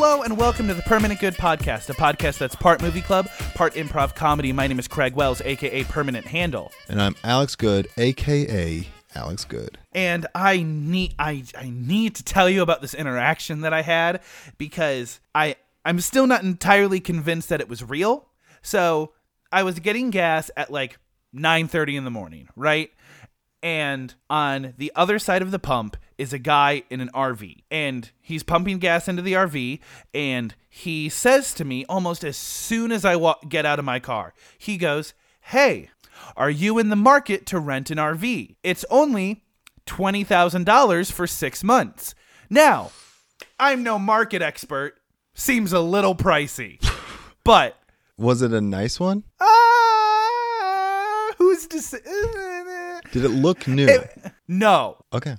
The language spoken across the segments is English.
Hello and welcome to the Permanent Good Podcast, a podcast that's part movie club, part improv comedy. My name is Craig Wells, aka Permanent Handle, And I'm Alex Good, aka Alex Good. and I need I I need to tell you about this interaction that I had because I I'm still not entirely convinced that it was real. So I was getting gas at like 9:30 in the morning, right? And on the other side of the pump is a guy in an RV and he's pumping gas into the RV and he says to me almost as soon as I wa- get out of my car he goes hey are you in the market to rent an RV it's only $20,000 for 6 months. Now I'm no market expert. Seems a little pricey but Was it a nice one? uh, who's to say Did it look new? no okay.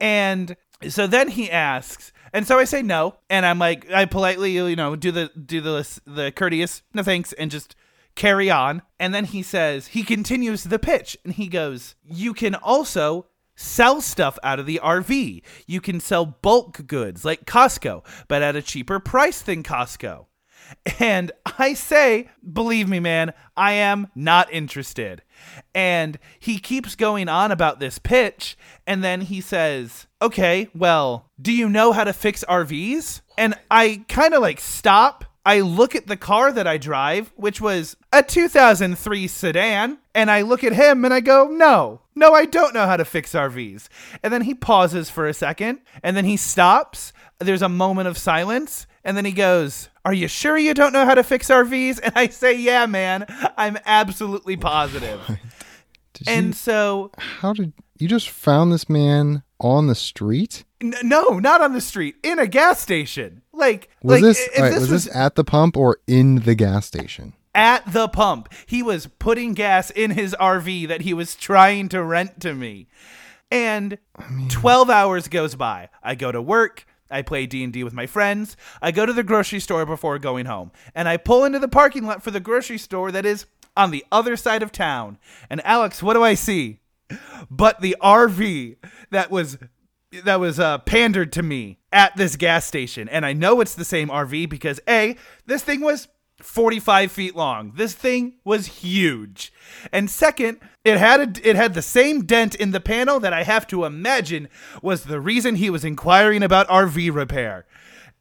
And so then he asks, and so I say no, and I'm like, I politely, you know, do the do the the courteous no thanks, and just carry on. And then he says, he continues the pitch, and he goes, you can also sell stuff out of the RV. You can sell bulk goods like Costco, but at a cheaper price than Costco. And I say, believe me, man, I am not interested. And he keeps going on about this pitch. And then he says, okay, well, do you know how to fix RVs? And I kind of like stop. I look at the car that I drive, which was a 2003 sedan, and I look at him and I go, no, no, I don't know how to fix RVs. And then he pauses for a second, and then he stops. There's a moment of silence, and then he goes, Are you sure you don't know how to fix RVs? And I say, Yeah, man, I'm absolutely positive. And you, so, how did you just found this man on the street? n- no, not on the street, in a gas station. Like, Was like this, right, this was was this at the pump or in the gas station? at the pump. He was putting gas in his RV that he was trying to rent to me. And 12 hours goes by. I go to work, I play D&D with my friends. I go to the grocery store before going home, and I pull into the parking lot for the grocery store that is on the other side of town. And Alex, what do I see? But the RV that was that was uh, pandered to me at this gas station, and I know it's the same RV because a this thing was 45 feet long. This thing was huge, and second, it had a, it had the same dent in the panel that I have to imagine was the reason he was inquiring about RV repair,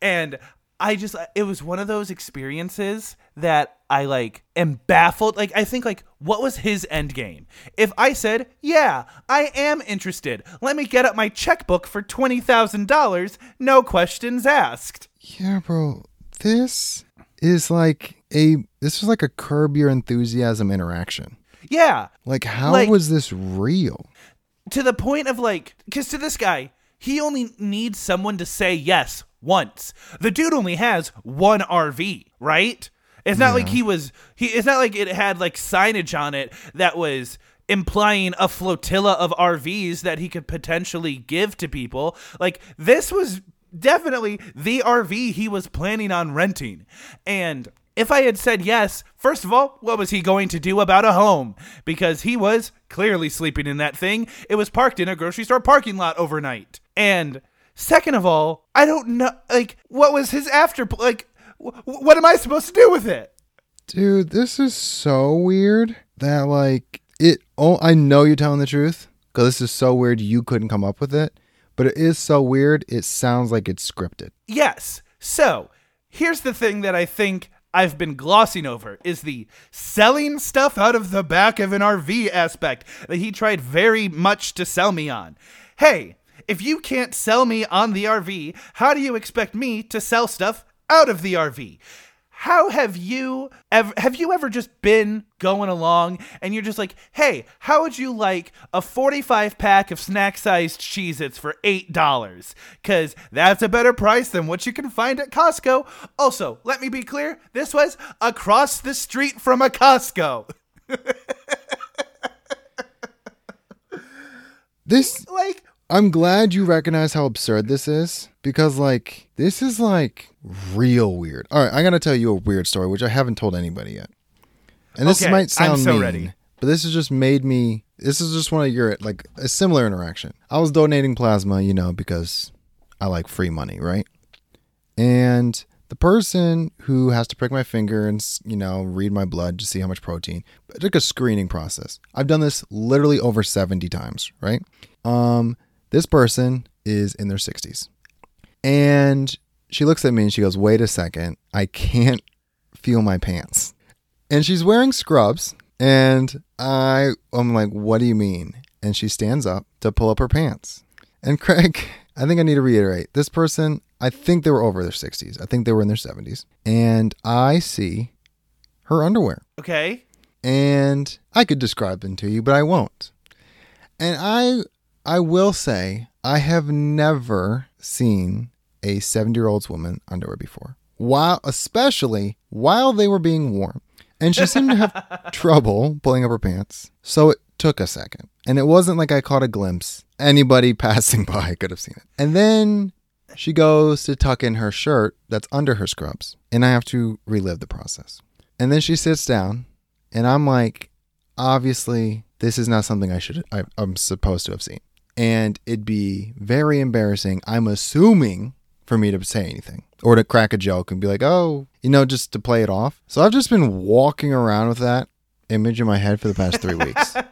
and. I just it was one of those experiences that I like am baffled. Like I think like what was his end game? If I said, "Yeah, I am interested. Let me get up my checkbook for $20,000." No questions asked. Yeah, bro. This is like a this is like a curb your enthusiasm interaction. Yeah, Like how Like- was this real? to the point of like cuz to this guy, he only needs someone to say yes once. The dude only has one RV, right? It's not like he was he it's not like it had like signage on it that was implying a flotilla of RVs that he could potentially give to people. Like this was definitely the RV he was planning on renting. And if I had said yes, first of all, what was he going to do about a home? Because he was clearly sleeping in that thing. It was parked in a grocery store parking lot overnight. And second of all, I don't know, like, what was his after, like, wh- what am I supposed to do with it? Dude, this is so weird that like it oh I know you're telling the truth cuz this is so weird you couldn't come up with it, but it is so weird it sounds like it's scripted. Yes. So here's the thing that I think I've been glossing over is the selling stuff out of the back of an RV aspect that he tried very much to sell me on. Hey, if you can't sell me on the RV, how do you expect me to sell stuff out of the RV? How have you ever have you ever just been going along and you're just like, hey, how would you like a 45 pack of snack sized Cheez Its for $8? Because that's a better price than what you can find at Costco. Also, let me be clear, this was across the street from a Costco. This Like, I'm glad you recognize how absurd this is because like this is like real weird. All right, I got to tell you a weird story which I haven't told anybody yet. And this Okay, might I'm sound so mean, ready. but this has just made me this is just one of your like a similar interaction. I was donating plasma, you know, because I like free money, right? And the person who has to prick my finger and you know read my blood to see how much protein it took a screening process i've done this literally over 70 times right um this person is in their 60s and she looks at me and she goes wait a second. I can't feel my pants. And she's wearing scrubs and i i'm like what do you mean? And she stands up to pull up her pants. And craig i think i need to reiterate this person i think they were over their 60s i think they were in their 70s and i see her underwear. Okay. and I could describe them to you, but I won't. And I I will say I have never seen a 70-year-old woman underwear before. While especially while they were being worn. And she seemed to have trouble pulling up her pants. So it took a second. And it wasn't like I caught a glimpse. Anybody passing by could have seen it. And then she goes to tuck in her shirt that's under her scrubs. And I have to relive the process. And then she sits down, and I'm like, obviously, this is not something I should, I, I'm supposed to have seen. And it'd be very embarrassing, I'm assuming, for me to say anything or to crack a joke and be like, oh, you know, just to play it off. So I've just been walking around with that image in my head for the past three weeks.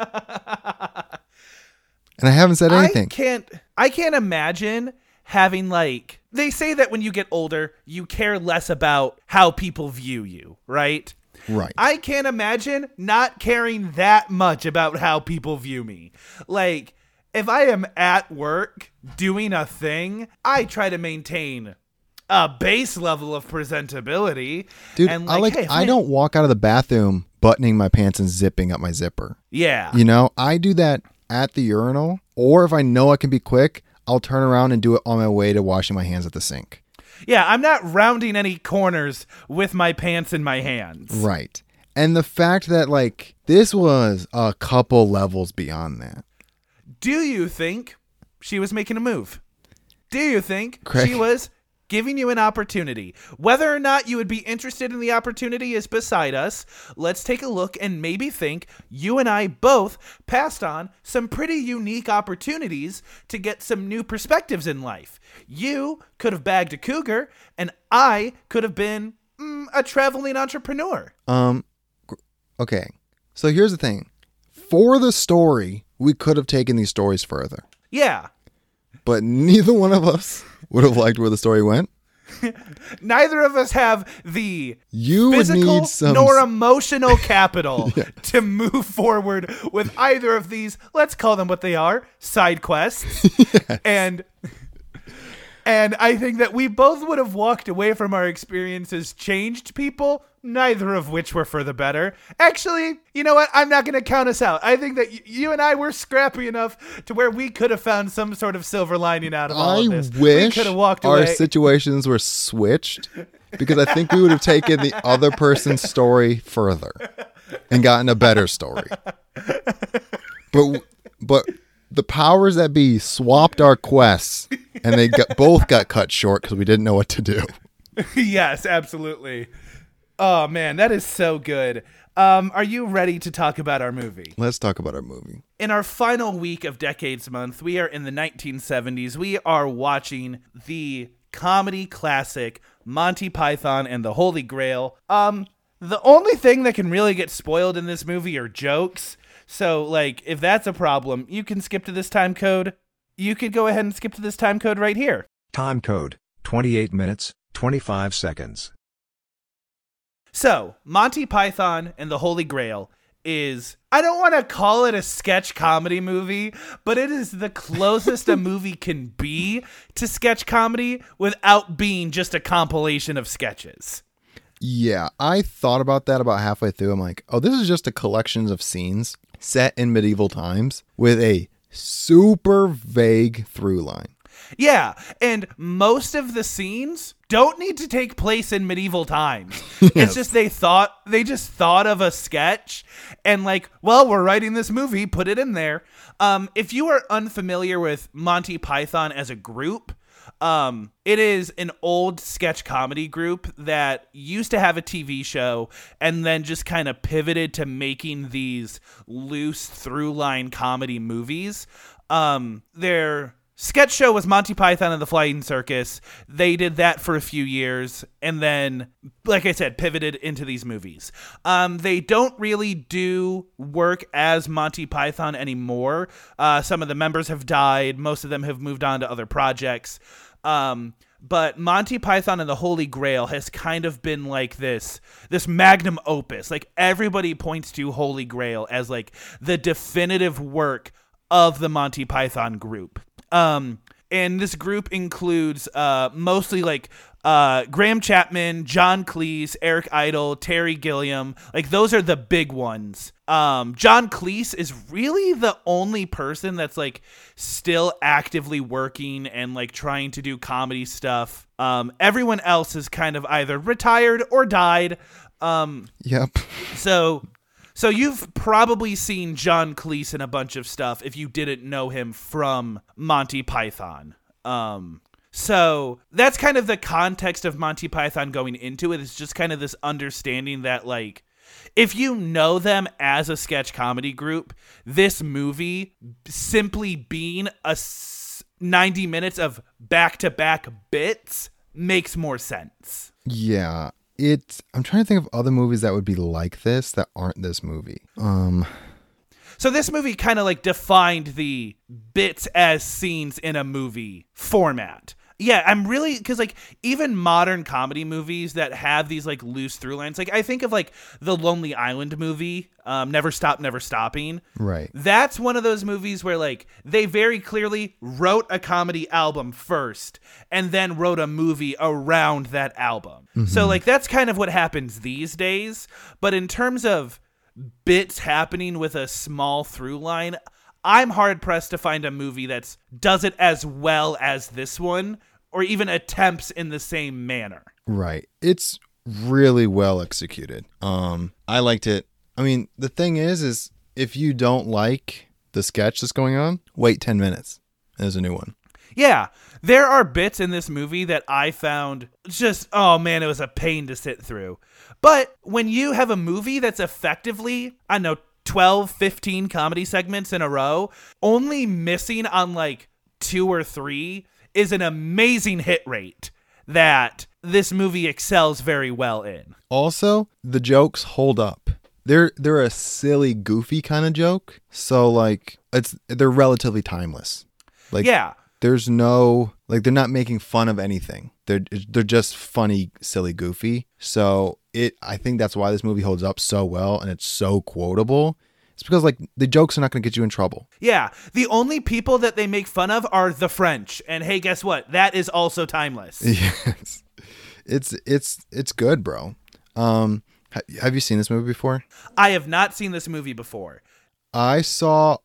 And I haven't said anything. I can't I can't imagine having like they say that when you get older, you care less about how people view you, right? Right. I can't imagine not caring that much about how people view me. Like, if I am at work doing a thing, I try to maintain a base level of presentability. Dude, and I like hey, I don't walk out of the bathroom buttoning my pants and zipping up my zipper. Yeah. You know, I do that at the urinal, or if I know I can be quick, I'll turn around and do it on my way to washing my hands at the sink. Yeah, I'm not rounding any corners with my pants in my hands. Right. And the fact that like this was a couple levels beyond that. Do you think she was making a move? Do you think Craig. she was giving you an opportunity? Whether or not you would be interested in the opportunity is beside us. Let's take a look and maybe think you and I both passed on some pretty unique opportunities to get some new perspectives in life. You could have bagged a cougar, and I could have been mm, a traveling entrepreneur. Um okay. So here's the thing. For the story, we could have taken these stories further. Yeah. But neither one of us would have liked where the story went. Neither of us have the You physical need some nor emotional capital to move forward with either of these let's call them what they are side quests and and i think that we both would have walked away from our experiences changed people neither of which were for the better actually you know what i'm not going to count us out i think that y- you and i were scrappy enough to where we could have found some sort of silver lining out of all I of this we wish could have walked our away situations were switched because I think we would have taken the other person's story further and gotten a better story. But but the powers that be swapped our quests and they got, both got cut short because we didn't know what to do. yes, absolutely. Oh man, that is so good. Um, are you ready to talk about our movie? Let's talk about our movie. In our final week of Decades Month, we are in the 1970s. We are watching the comedy classic Monty Python and the Holy Grail. Um, the only thing that can really get spoiled in this movie are jokes. So, like, if that's a problem, you can skip to this time code. You could go ahead and skip to this time code right here. Time code 28 minutes, 25 seconds. So, Monty Python and the Holy Grail is I don't want to call it a sketch comedy movie, but it is the closest a movie can be to sketch comedy without being just a compilation of sketches. Yeah, I thought about that about halfway through. I'm like, oh, this is just a collection of scenes set in medieval times with a super vague through line. Yeah, and most of the scenes don't need to take place in medieval times. It's just they thought they just thought of a sketch and like, well, we're writing this movie, put it in there. Um if you are unfamiliar with Monty Python as a group, um it is an old sketch comedy group that used to have a TV show and then just kind of pivoted to making these loose through line comedy movies. Um they're sketch show was Monty Python and the Flying Circus. They did that for a few years and then, like I said, pivoted into these movies. Um, they don't really do work as Monty Python anymore. Uh, some of the members have died, most of them have moved on to other projects. Um, but Monty Python and the Holy Grail has kind of been like this this magnum opus. Like everybody points to Holy Grail as like the definitive work of the Monty Python group. Um, and this group includes uh, mostly like uh, Graham Chapman, John Cleese, Eric Idle, Terry Gilliam. Like those are the big ones. Um, John Cleese is really the only person that's like still actively working and like trying to do comedy stuff. Um, everyone else is kind of either retired or died. Um, Yep. so so you've probably seen John Cleese in a bunch of stuff if you didn't know him from Monty Python. Um so that's kind of the context of Monty Python going into it. It's just kind of this understanding that like if you know them as a sketch comedy group, this movie simply being a 90 minutes of back-to-back bits makes more sense. Yeah. It's I'm trying to think of other movies that would be like this that aren't this movie. Um So this movie kind of like defined the bits as scenes in a movie format. Yeah, I'm really because like even modern comedy movies that have these like loose through lines, like I think of like the Lonely Island movie, um, Never Stop, Never Stopping. right. That's one of those movies where like they very clearly wrote a comedy album first and then wrote a movie around that album. So like that's kind of what happens these days, but in terms of bits happening with a small through line, I'm hard pressed to find a movie that's does it as well as this one or even attempts in the same manner. Right. It's really well executed. Um I liked it. I mean, the thing is is if you don't like the sketch that's going on, wait 10 minutes. There's a new one. Yeah, there are bits in this movie that I found just, oh man, it was a pain to sit through. But when you have a movie that's effectively, I don't know, 12, 15 comedy segments in a row, only missing on like two or three is an amazing hit rate that this movie excels very well in. Also, the jokes hold up. They're they're a silly, goofy kind of joke. So like it's they're relatively timeless. Like yeah. there's no like they're not making fun of anything. They're they're just funny, silly, goofy. So it I think that's why this movie holds up so well and it's so quotable. It's because like the jokes are not going to get you in trouble. Yeah, the only people that they make fun of are the French. And hey, guess what? That is also timeless. Yes. It's it's it's good, bro. Um ha- have you seen this movie before? I have not seen this movie before. I saw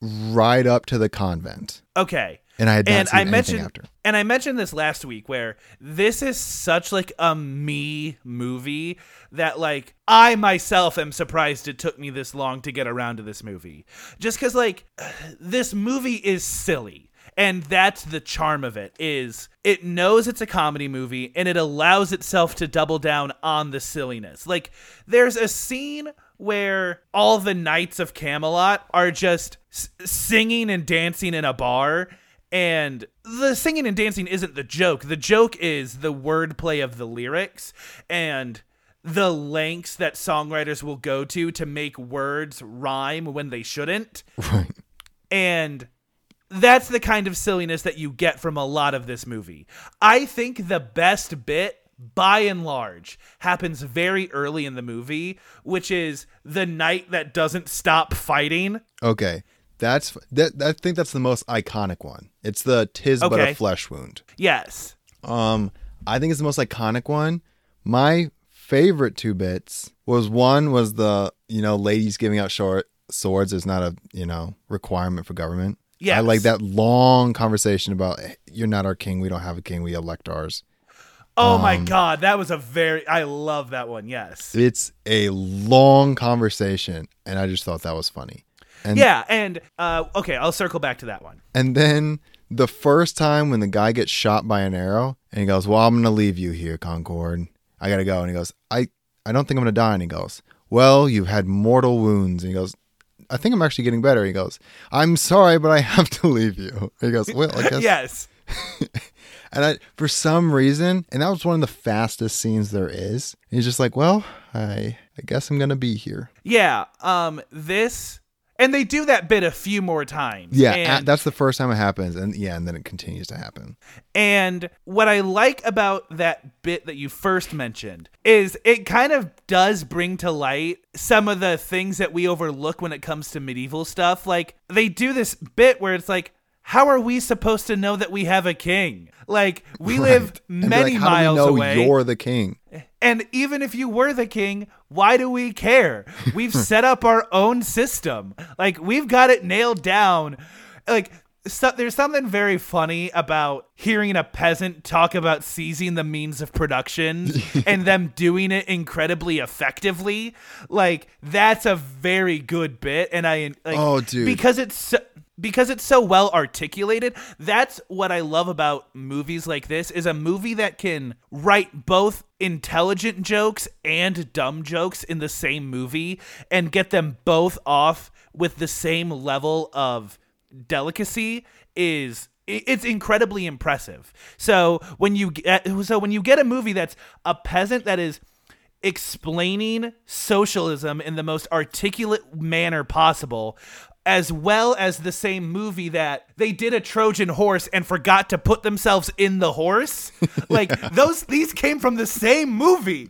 right up to the convent. Okay. And I had not And I mentioned after. and I mentioned this last week where this is such like a me movie that like I myself am surprised it took me this long to get around to this movie. Just cuz like this movie is silly. And that's the charm of it is it knows it's a comedy movie and it allows itself to double down on the silliness. Like there's a scene where all the knights of Camelot are just s- singing and dancing in a bar and the singing and dancing isn't the joke. The joke is the wordplay of the lyrics and the lengths that songwriters will go to to make words rhyme when they shouldn't. Right. And that's the kind of silliness that you get from a lot of this movie. I think the best bit, by and large, happens very early in the movie, which is the knight that doesn't stop fighting. Okay. That's that I think that's the most iconic one. It's the tis but Okay. a flesh wound. Yes. Um I think it's the most iconic one. My favorite two bits was one was the, you know, ladies giving out short swords is not a, you know, requirement for government. Yes. I like that long conversation about "Eh, you're not our king, we don't have a king, we elect ours. Oh my Um, god, that was a very I love that one. Yes. It's a long conversation and I just thought that was funny. And Yeah, and uh okay, I'll circle back to that one. And then the first time when the guy gets shot by an arrow and he goes, Well, I'm gonna leave you here, Concorde. I gotta go. And he goes, I, I don't think I'm gonna die. And he goes, Well, you've had mortal wounds. And he goes, I think I'm actually getting better. He goes, I'm sorry, but I have to leave you. He goes, well, I guess. yes. And I, for some reason, and that was one of the fastest scenes there is. He's just like, well, I, I guess I'm gonna be here. Yeah. Um. This and they do that bit a few more times. Yeah, And, that's the first time it happens, and yeah, and then it continues to happen. and what I like about that bit that you first mentioned is it kind of does bring to light some of the things that we overlook when it comes to medieval stuff. Like they do this bit where it's like. How are we supposed to know that we have a king? Like we live Right. Be many like, How miles do we know away. You're the king. Eh, And even if you were the king, why do we care? We've set up our own system. Like we've got it nailed down. Like so, there's something very funny about hearing a peasant talk about seizing the means of production and them doing it incredibly effectively. Like that's a very good bit, and I like Oh, dude. because it's so, because it's so well articulated that's what i love about movies like this is a movie that can write both intelligent jokes and dumb jokes in the same movie and get them both off with the same level of delicacy is it's incredibly impressive. So when you get so when you get a movie that's a peasant that is explaining socialism in the most articulate manner possible as well as the same movie that they did a trojan horse and forgot to put themselves in the horse like those these came from the same movie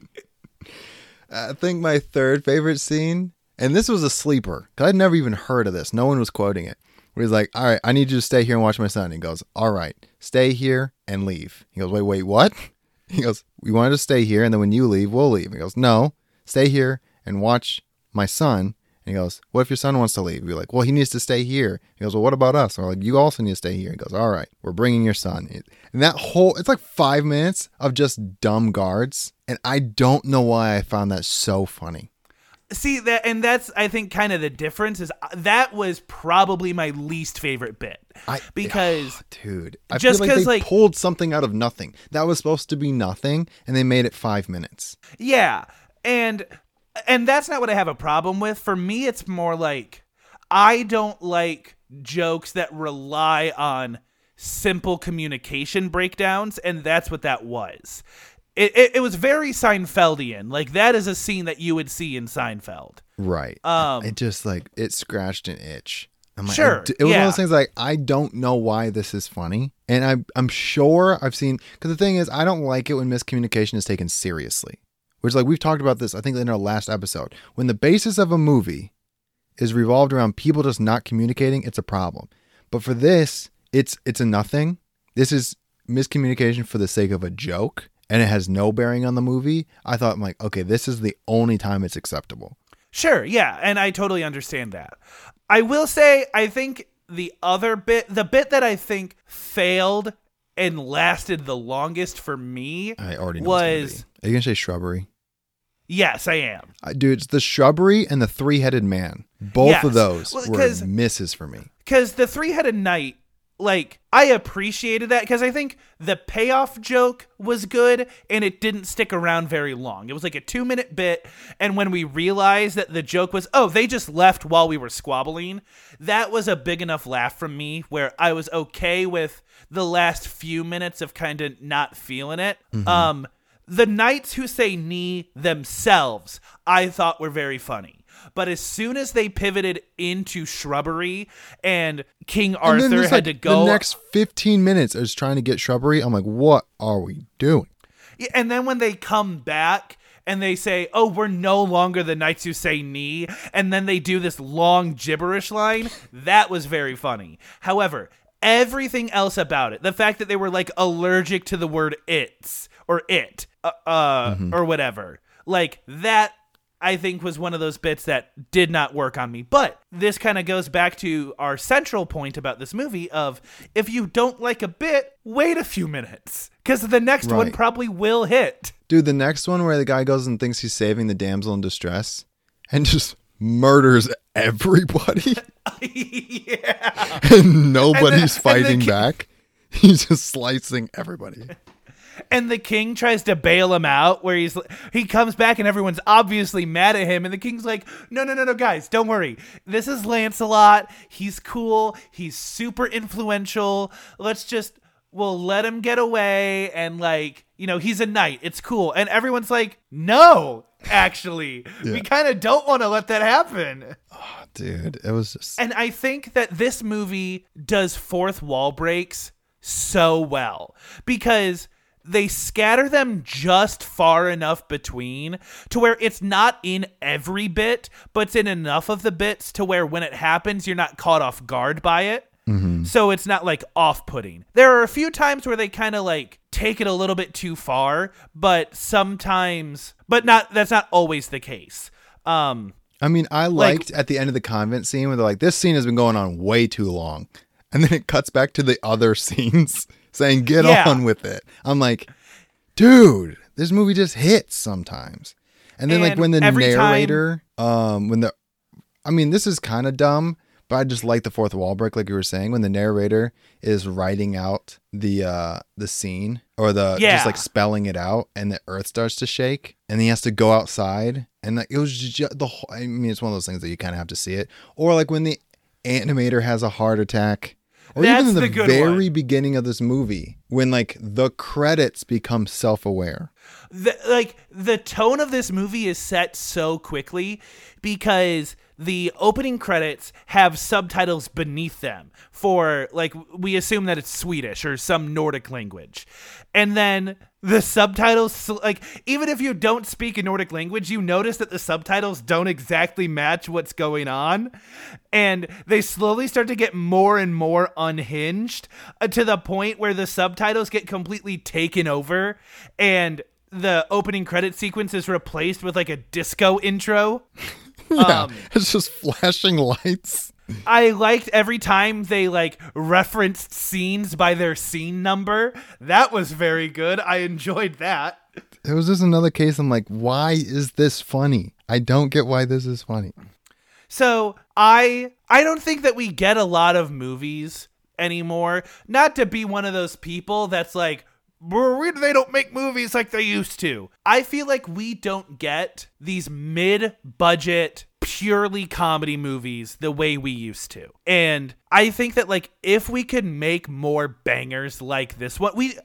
uh, I think my third favorite scene, and this was a sleeper because I'd never even heard of this. No one was quoting it. Where he's like, "All right, I need you to stay here and watch my son." He goes, "All right, stay here and leave." He goes, "Wait, wait, what?" He goes, "We wanted to stay here, and then when you leave, we'll leave." He goes, "No, stay here and watch my son." And he goes, "What if your son wants to leave?" We're like, "Well, he needs to stay here." He goes, "Well, what about us?" And we're like, "You also need to stay here." He goes, "All right, we're bringing your son." And that whole it's like five minutes of just dumb guards, and I don't know why I found that so funny. see that and that's i think kind of the difference is uh, that was probably my least favorite bit I because dude, I Just feel like they like- pulled something out of nothing. That was supposed to be nothing, and they made it five minutes. Yeah. And and that's not what I have a problem with. For me it's more like I don't like jokes that rely on simple communication breakdowns and that's what that was. It, it, it was very Seinfeldian. Like that is a scene that you would see in Seinfeld. Right. Um, it just like it scratched an itch. I'm like, Sure, I d- it was one of those things like I don't know why this is funny, and I'm I'm sure I've seen because the thing is I don't like it when miscommunication is taken seriously. Which like we've talked about this I think in our last episode. When the basis of a movie is revolved around people just not communicating, it's a problem. But for this, it's it's a nothing. This is miscommunication for the sake of a joke, and it has no bearing on the movie. I thought, I'm like, okay, this is the only time it's acceptable. Sure, yeah, and I totally understand that. I will say, I think the other bit, the bit that I think failed and lasted the longest for me I already know. what it's was. Are you gonna say shrubbery? Yes, I am. Uh, dude, it's the shrubbery and the three-headed man. Both Yes. of those Well, were misses for me. because the three-headed knight like i appreciated that because i think the payoff joke was good and it didn't stick around very long it was like a two minute bit and when we realized that the joke was oh they just left while we were squabbling that was a big enough laugh from me where i was okay with the last few minutes of kind of not feeling it um the knights who say Ni themselves i thought were very funny but as soon as they pivoted into shrubbery and King and Arthur there's, had like, to go, The next 15 minutes is trying to get shrubbery. I'm like, what are we doing? Yeah, and then when they come back and they say, "Oh, we're no longer the knights who say Ni," and then they do this long gibberish line, that was very funny. However, everything else about it, the fact that they were like allergic to the word "it's" or "it" uh, uh or whatever, like that I think was one of those bits that did not work on me. But this kind of goes back to our central point about this movie of if you don't like a bit, wait a few minutes cuz the next one probably will hit. Dude, the next one where the guy goes and thinks he's saving the damsel in distress and just murders everybody yeah. and nobody's and the back. He's just slicing everybody. and the king tries to bail him out where he's he comes back and everyone's obviously mad at him. And the king's like no no no no guys don't worry. This is lancelot. He's cool. He's super influential. Let's just we'll let him get away and like you know he's a knight. It's cool. And everyone's like no actually. We kind of don't want to let that happen. Oh, Dude, it was just and I think that this movie does fourth wall breaks so well because they scatter them just far enough between to where it's not in every bit, but it's in enough of the bits to where when it happens, you're not caught off guard by it. So it's not like off putting. There are a few times where they kind of like take it a little bit too far, but sometimes, but not, that's not always the case. Um, I mean, I Like- liked at the end of the convent scene where they're like, this scene has been going on way too long. And then it cuts back to the other scenes saying, get Yeah. on with it. I'm like, dude, this movie just hits sometimes. And then, like, when the every time- narrator, um, when the, I mean, this is kind of dumb, but I just like the fourth wall break, like you were saying, when the narrator is writing out the, uh, the scene or the, Yeah. just like spelling it out and the earth starts to shake and he has to go outside. And like, it was just the whole, I mean, it's one of those things that you kind of have to see it. Or like when the animator has a heart attack. Or That's even in the, the very one. beginning of this movie, when like the credits become self-aware. the, like the tone of this movie is set so quickly because the opening credits have subtitles beneath them for like we assume that it's Swedish or some Nordic language. And then the subtitles like even if you don't speak a Nordic language, you notice that the subtitles don't exactly match what's going on and they slowly start to get more and more unhinged uh, to the point where the subtitles get completely taken over and the opening credit sequence is replaced with like a disco intro. Yeah, Um, it's just flashing lights. I liked every time they like referenced scenes by their scene number. That was very good. I enjoyed that. It was just another case. I'm like, why is this funny? I don't get why this is funny. So I I don't think that we get a lot of movies anymore. Not to be one of those people that's like "Well, we- they don't make movies like they used to. I feel like we don't get these mid-budget purely comedy movies the way we used to. And I think that like if we could make more bangers like this one we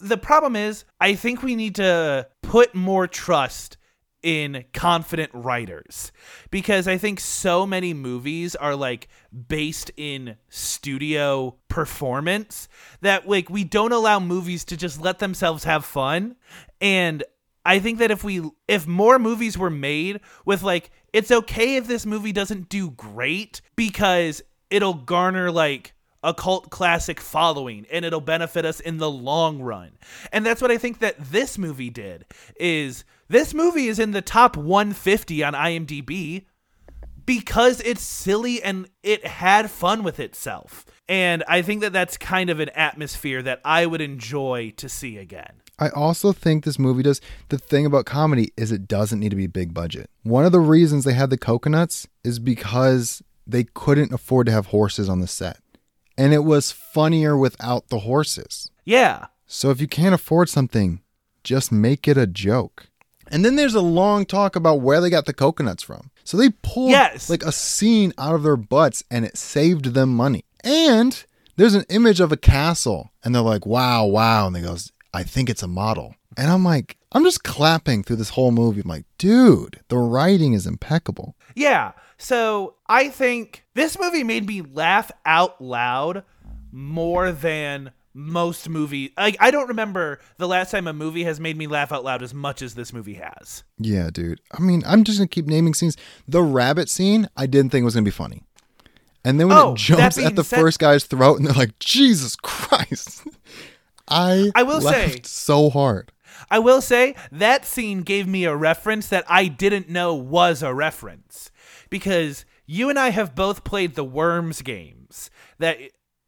the problem is I think we need to put more trust in confident writers because I think so many movies are like based in studio performance that like we don't allow movies to just let themselves have fun and I think that if we if more movies were made with like it's okay if this movie doesn't do great because it'll garner like a cult classic following and it'll benefit us in the long run. And that's what I think that this movie did is this movie is in the top 150 on IMDb because it's silly and it had fun with itself. And I think that that's kind of an atmosphere that I would enjoy to see again. I also think this movie does the thing about comedy is it doesn't need to be big budget. One of the reasons they had the coconuts is because they couldn't afford to have horses on the set. And it was funnier without the horses. Yeah. So if you can't afford something, just make it a joke. And then there's a long talk about where they got the coconuts from. So they pulled Yes. like a scene out of their butts and it saved them money. And there's an image of a castle and they're like, wow, wow. And they goes, I think it's a model. And I'm like, I'm just clapping through this whole movie. I'm like, dude, the writing is impeccable. Yeah. So I think this movie made me laugh out loud more than most movie Like I don't remember the last time a movie has made me laugh out loud as much as this movie has. Yeah, dude. I mean, I'm just gonna keep naming scenes. The rabbit scene, I didn't think was gonna be funny. And then when Oh, it jumps at the said- first guy's throat, and they're like, "Jesus Christ!" I I will say- so hard. I will say that scene gave me a reference that I didn't know was a reference because you and I have both played the Worms games. That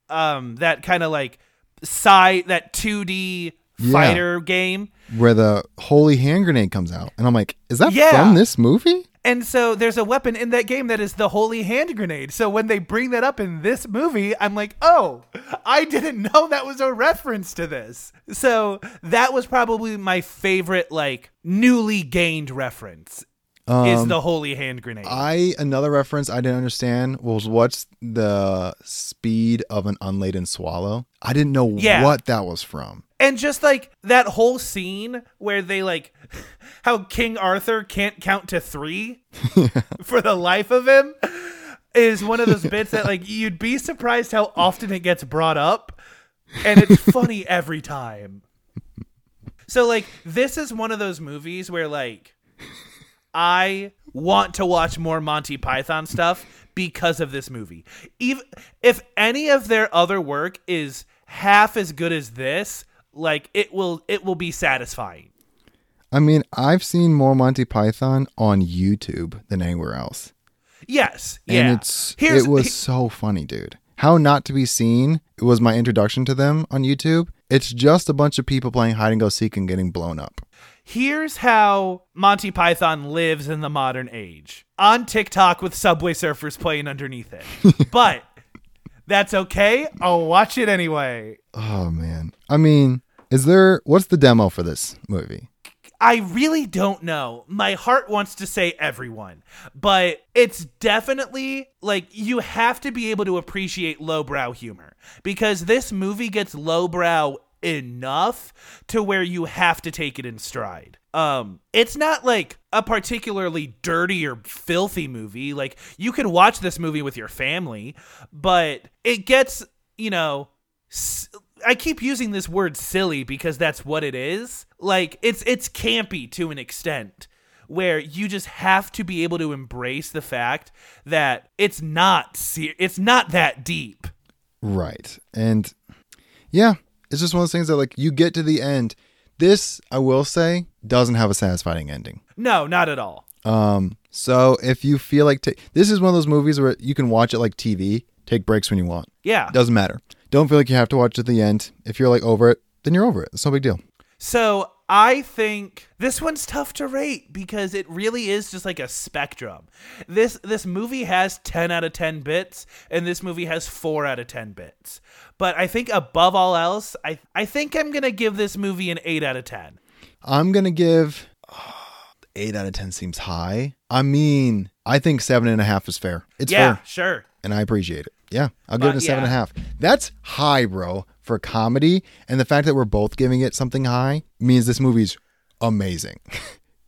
um that kind of like side that 2D Yeah. fighter game. Where the holy hand grenade comes out, and I'm like, "Is that Yeah. from this movie?" And so there's a weapon in that game that is the holy hand grenade. So when they bring that up in this movie, I'm like, oh, I didn't know that was a reference to this. So that was probably my favorite, like, newly gained reference. Is um, the holy hand grenade. I another reference I didn't understand was what's the speed of an unladen swallow. I didn't know Yeah. what that was from. And just like that whole scene where they like how King Arthur can't count to three for the life of him is one of those bits that like you'd be surprised how often it gets brought up and it's funny every time. So like this is one of those movies where like I want to watch more Monty Python stuff because of this movie. Even if any of their other work is half as good as this, like it will it will be satisfying. I mean, I've seen more Monty Python on YouTube than anywhere else. Yes. And yeah. it's Here's- it was he- so funny, dude. How not to be seen was my introduction to them on YouTube. It's just a bunch of people playing hide and go seek and getting blown up. Here's how Monty Python lives in the modern age. On TikTok with Subway Surfers playing underneath it. but that's okay. I'll watch it anyway. Oh man. I mean, is there what's the demo for this movie? I really don't know. My heart wants to say everyone, but it's definitely like you have to be able to appreciate lowbrow humor because this movie gets lowbrow enough to where you have to take it in stride. Um, it's not like a particularly dirty or filthy movie. Like you can watch this movie with your family, but it gets, you know, s- I keep using this word silly because that's what it is. Like it's it's campy to an extent where you just have to be able to embrace the fact that it's not ser- it's not that deep. Right. And yeah, it's just one of those things that like you get to the end. This, I will say, doesn't have a satisfying ending. No, not at all. Um, so if you feel like ta- this is one of those movies where you can watch it like TV, take breaks when you want. Yeah. Doesn't matter. Don't feel like you have to watch it to the end. If you're like over it, then you're over it. It's no big deal. So I think this one's tough to rate because it really is just like a spectrum. This this movie has 10 out of 10 bits and this movie has 4 out of 10 bits. But I think above all else, I I think I'm going to give this movie an 8 out of 10. I'm gonna give eight out of ten seems high. I mean, I think seven and a half is fair. It's yeah, fair, sure. and I appreciate it. Yeah, I'll give it a seven and a half. That's high, bro, for comedy. And the fact that we're both giving it something high means this movie's amazing.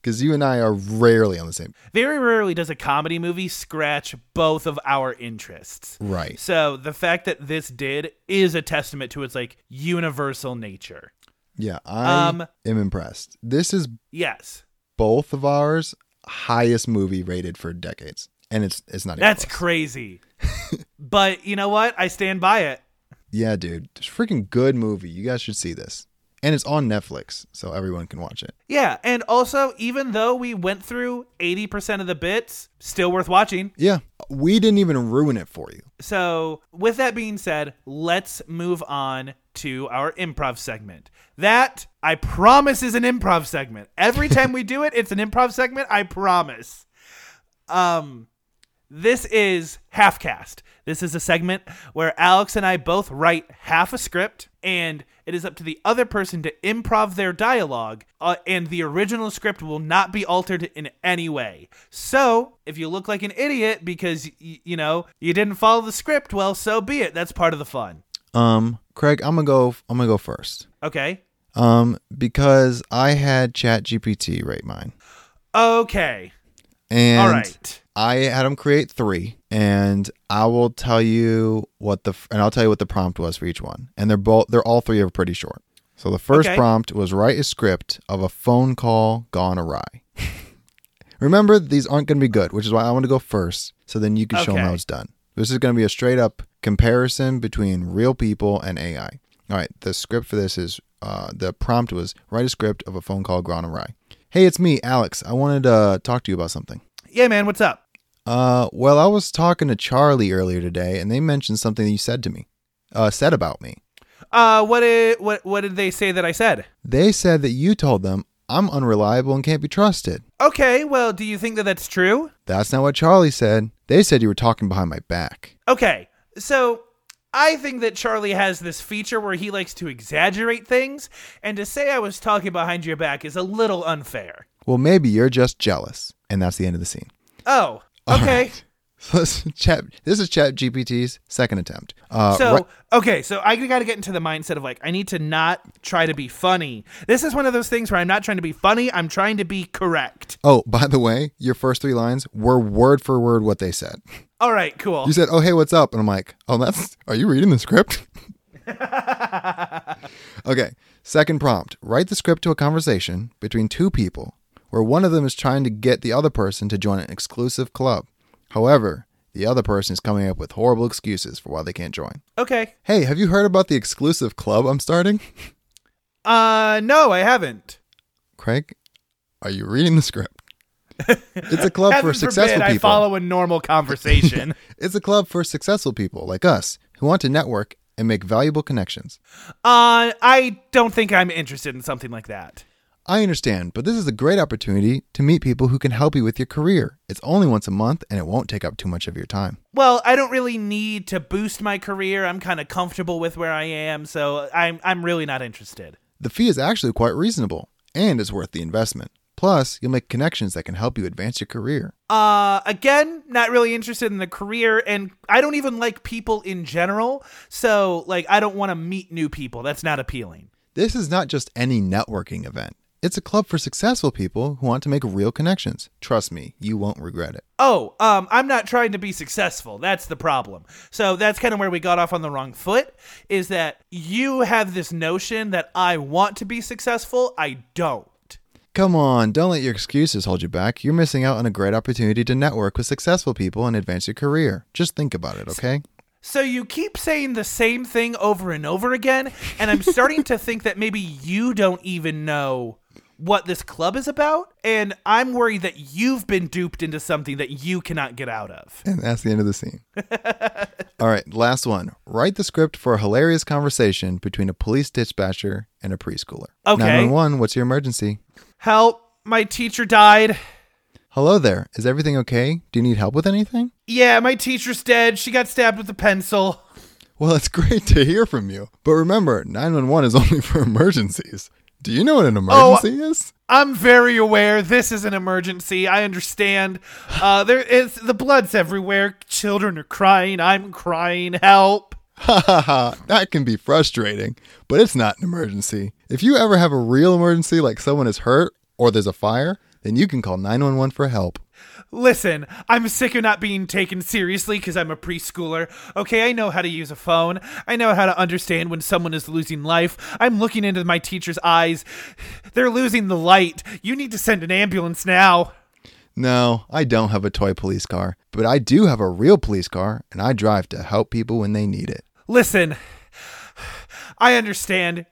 Because you and I are rarely on the same. Very rarely does a comedy movie scratch both of our interests. Right. So the fact that this did is a testament to its like universal nature. Yeah, I Um, am impressed. This is Yes. both of ours highest movie rated for decades, and it's it's not. even That's close. crazy. but you know what? I stand by it. Yeah, dude, it's a freaking good movie. You guys should see this, and it's on Netflix, so everyone can watch it. Yeah, and also even though we went through 80% of the bits, still worth watching. Yeah, we didn't even ruin it for you. So, with that being said, let's move on to our improv segment. That I promise is an improv segment. Every time we do it, it's an improv segment, I promise. Um this is half cast. This is a segment where Alex and I both write half a script, and it is up to the other person to improv their dialogue, uh, and the original script will not be altered in any way. So, if you look like an idiot because, y- you know, you didn't follow the script, well, so be it. That's part of the fun. Um, Craig, I'm gonna go. I'm gonna go first. Okay. Um, because I had ChatGPT rate mine, Okay. And All right. I had him create three, and I will tell you what the and I'll tell you what the prompt was for each one, and they're both they're all three are pretty short. So the first Okay. prompt was write a script of a phone call gone awry. Remember, these aren't going to be good, which is why I want to go first, so then you can show them how it's done. This is going to be a straight up comparison between real people and AI. All right, the script for this is uh, the prompt was write a script of a phone call gone awry. Hey, it's me, Alex. I wanted to talk to you about something. Yeah, man, what's up? Uh, well, I was talking to Charlie earlier today, and they mentioned something that you said to me, uh, said about me. Uh, what did what what did they say that I said? They said that you told them I'm unreliable and can't be trusted. Okay, well, do you think that that's true? That's not what Charlie said. They said you were talking behind my back. Okay, so I think that Charlie has this feature where he likes to exaggerate things, and to say I was talking behind your back is a little unfair. Well, maybe you're just jealous. And that's the end of the scene. Oh, okay. right. This is chat. This is ChatGPT's second attempt. Uh, So ri- okay, so I got to get into the mindset of like I need to not try to be funny. This is one of those things where I'm not trying to be funny. I'm trying to be correct. oh, by the way, your first three lines were word for word what they said. All right, cool. You said, "Oh, hey, what's up?" And I'm like, "Oh, that's. Are you reading the script?" okay. Second prompt: Write the script to a conversation between two people where one of them is trying to get the other person to join an exclusive club. However, the other person is coming up with horrible excuses for why they can't join. Okay. Hey, have you heard about the exclusive club I'm starting? Uh, no, I haven't. Craig, are you reading the script? It's a club for successful forbid I people. follow a normal conversation. It's a club for successful people like us who want to network and make valuable connections. uh, I don't think I'm interested in something like that. I understand, but this is a great opportunity to meet people who can help you with your career. It's only once a month and it won't take up too much of your time. Well, I don't really need to boost my career. I'm kind of comfortable with where I am, so I'm I'm really not interested. The fee is actually quite reasonable and is worth the investment. Plus, you'll make connections that can help you advance your career. Uh, again, not really interested in the career, and I don't even like people in general. So, like, I don't want to meet new people. That's not appealing. This is not just any networking event. It's a club for successful people who want to make real connections. Trust me, you won't regret it. Oh, um, I'm not trying to be successful. That's the problem. So that's kind of where we got off on the wrong foot. Is that you have this notion that I want to be successful? I don't. Come on, don't let your excuses hold you back. You're missing out on a great opportunity to network with successful people and advance your career. Just think about it, okay? So you keep saying the same thing over and over again, and I'm starting to think that maybe you don't even know what this club is about, and I'm worried that you've been duped into something that you cannot get out of. And that's the end of the scene. All right, last one. Write the script for a hilarious conversation between a police dispatcher and a preschooler. Okay. 911, what's your emergency? Help, my teacher died. Hello there. Is everything okay? Do you need help with anything? Yeah, my teacher's dead. She got stabbed with a pencil. Well, it's great to hear from you. But remember, 911 is only for emergencies. Do you know what an emergency is? I'm very aware this is an emergency. I understand. Uh, there is the blood's everywhere. Children are crying. I'm crying. Help. Ha ha ha. That can be frustrating, but it's not an emergency. If you ever have a real emergency, like someone is hurt or there's a fire, then you can call 911 for help. Listen, I'm sick of not being taken seriously because I'm a preschooler. Okay, I know how to use a phone. I know how to understand when someone is losing life. I'm looking into my teacher's eyes. They're losing the light. You need to send an ambulance now. No, I don't have a toy police car, but I do have a real police car, and I drive to help people when they need it. Listen, I understand.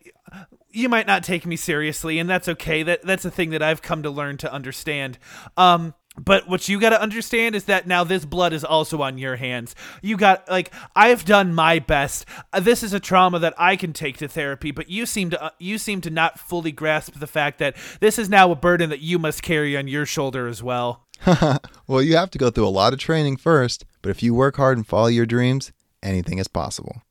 You might not take me seriously, and that's okay. That that's a thing that I've come to learn to understand. Um, but what you got to understand is that now this blood is also on your hands. You got like I've done my best. Uh, This is a trauma that I can take to therapy, but you seem to uh, you seem to not fully grasp the fact that this is now a burden that you must carry on your shoulder as well. well, you have to go through a lot of training first, but if you work hard and follow your dreams, anything is possible.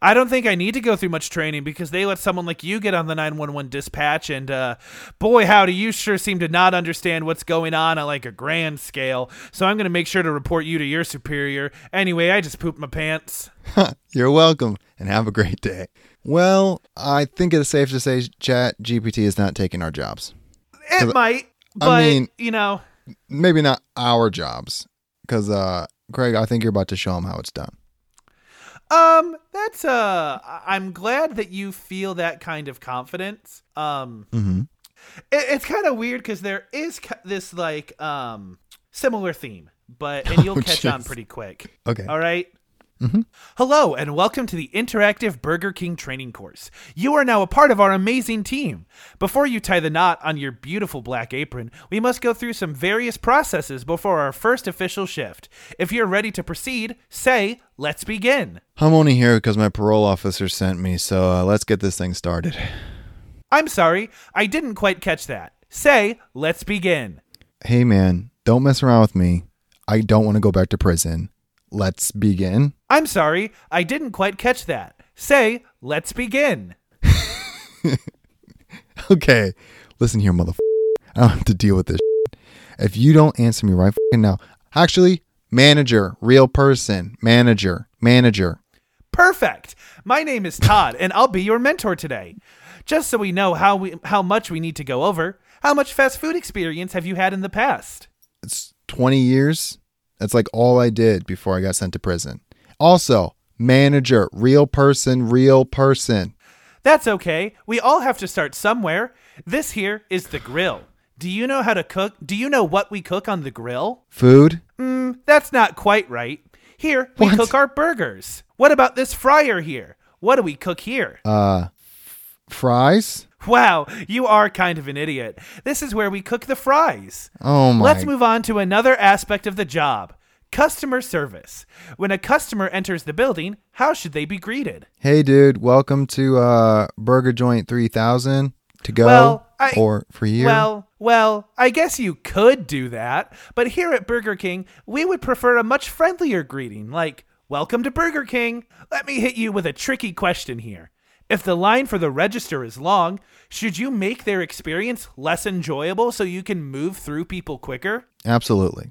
I don't think I need to go through much training because they let someone like you get on the 911 dispatch and uh boy howdy you sure seem to not understand what's going on at like a grand scale. So I'm going to make sure to report you to your superior. Anyway, I just pooped my pants. You're welcome, and have a great day. Well, I think it's safe to say ChatGPT is not taking our jobs. It might, but I mean- you know, Maybe not our jobs, because uh, Craig, I think you're about to show them how it's done. Um that's uh I'm glad that you feel that kind of confidence. Um Mm-hmm. it, it's kind of weird cuz there is ki- this like um similar theme, but and you'll Oh, catch on pretty quick. Okay. All right. Mhm. Hello, and welcome to the interactive Burger King training course. You are now a part of our amazing team. Before you tie the knot on your beautiful black apron, we must go through some various processes before our first official shift. If you're ready to proceed, say, let's begin. I'm only here because my parole officer sent me, so uh, let's get this thing started. I'm sorry, I didn't quite catch that. Say, let's begin. Hey, man, don't mess around with me. I don't want to go back to prison. Let's begin. I'm sorry, I didn't quite catch that. Say, let's begin. Okay, listen here, motherfucker. I don't have to deal with this. shit. If you don't answer me right now, actually, manager, real person, manager, manager. Perfect. My name is Todd, and I'll be your mentor today. Just so we know how we how much we need to go over. How much fast food experience have you had in the past? It's 20 years. That's like all I did before I got sent to prison. Also, manager, real person, real person. That's okay. We all have to start somewhere. This here is the grill. Do you know how to cook? Do you know what we cook on the grill? Food? Mm, that's not quite right. Here, we What? cook our burgers. What about this fryer here? What do we cook here? Uh, fries? Wow, you are kind of an idiot. This is where we cook the fries. Oh my. Let's move on to another aspect of the job customer service. When a customer enters the building, how should they be greeted? Hey, dude, welcome to uh Burger Joint 3000 to go Well, I- or for you. Well, well, I guess you could do that, but here at Burger King, we would prefer a much friendlier greeting, like, Welcome to Burger King. Let me hit you with a tricky question here. If the line for the register is long, should you make their experience less enjoyable so you can move through people quicker? Absolutely.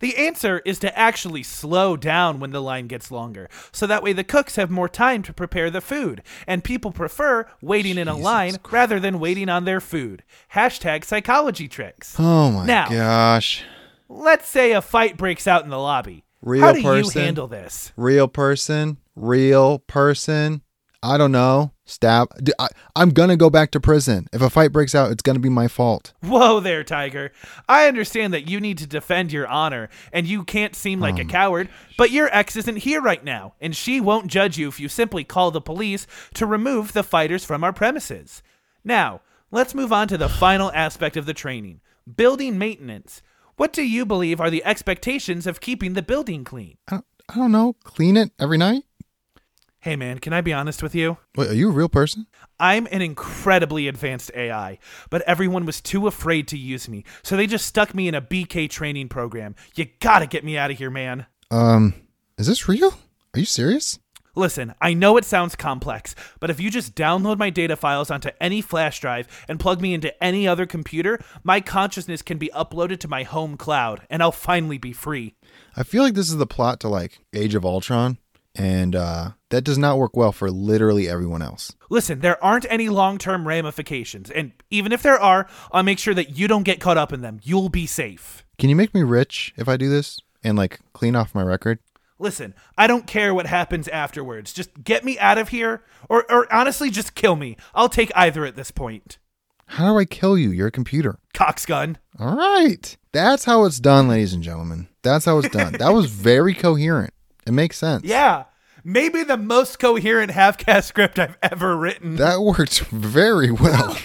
The answer is to actually slow down when the line gets longer, so that way the cooks have more time to prepare the food, and people prefer waiting in a Jesus line rather than waiting on their food. Hashtag psychology tricks. Oh my Now- gosh. Let's say a fight breaks out in the lobby. Real How do person? you handle this? Real person, real person. I don't know. Stab. I, am gonna go back to prison. If a fight breaks out, it's gonna be my fault. Whoa there, Tiger. I understand that you need to defend your honor and you can't seem like a hmm. coward, but your ex isn't here right now, and she won't judge you if you simply call the police to remove the fighters from our premises. Now, let's move on to the final aspect of the training building maintenance. What do you believe are the expectations of keeping the building clean? I don't, I don't know. Clean it every night. Hey man, can I be honest with you? Wait, are you a real person? I'm an incredibly advanced AI, but everyone was too afraid to use me, so they just stuck me in a BK training program. You gotta get me out of here, man. Um, is this real? Are you serious? Listen, I know it sounds complex, but if you just download my data files onto any flash drive and plug me into any other computer, my consciousness can be uploaded to my home cloud, and I'll finally be free. I feel like this is the plot to like Age of Ultron, and uh, that does not work well for literally everyone else. Listen, there aren't any long term ramifications, and even if there are, I'll make sure that you don't get caught up in them. You'll be safe. Can you make me rich if I do this and like clean off my record? Listen, I don't care what happens afterwards. Just get me out of here, or, or honestly, just kill me. I'll take either at this point. How do I kill you? You're a computer. Coxgun. All right. That's how it's done, ladies and gentlemen. That's how it's done. that was very coherent. It makes sense. Yeah, maybe the most coherent half cast script I've ever written. That worked very well.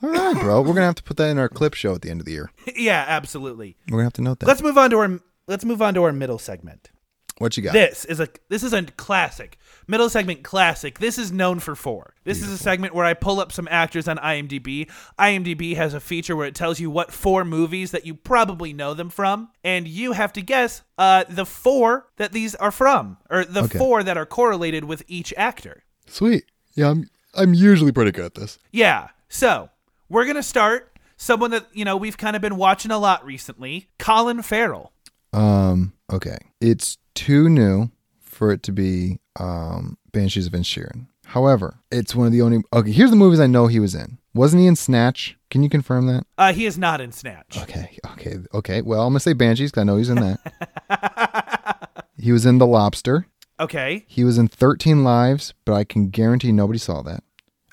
All right, bro. We're going to have to put that in our clip show at the end of the year. yeah, absolutely. We're going to have to note that. Let's move on to our let's move on to our middle segment. What you got? This is a this is a classic middle segment classic. This is known for four. This is a segment where I pull up some actors on IMDb. IMDb has a feature where it tells you what four movies that you probably know them from, and you have to guess uh, the four that these are from, or the Okay. four that are correlated with each actor. Sweet. Yeah, I'm I'm usually pretty good at this. Yeah. So we're gonna start someone that you know we've kind of been watching a lot recently. Colin Farrell. Um, okay. It's too new for it to be um Banshees of Inisherin. However, it's one of the only Okay, here's the movies I know he was in. Wasn't he in Snatch? Can you confirm that? Uh, he is not in Snatch. Okay, okay, okay. Well, I'm gonna say Banshees because I know he's in that. he was in The Lobster. Okay. He was in 13 Lives, but I can guarantee nobody saw that.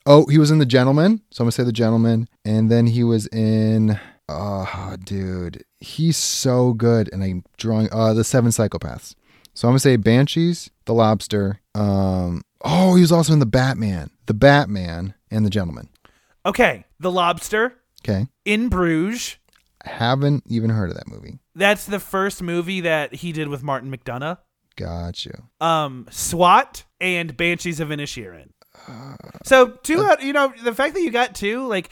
Oh, he was in The Gentleman. So I'm going to say The Gentleman. And then he was in, oh, dude, he's so good. And I'm drawing, uh, The Seven Psychopaths. So I'm going to say Banshees, The Lobster. Um, oh, he was also in The Batman, The Batman, and The Gentleman. Okay. The Lobster. Okay. In Bruges. Haven't even heard of that movie. That's the first movie that he did with Martin McDonagh. Got you. Um, SWAT and Banshees of Inisherin. So two out, you know, the fact that you got two, like,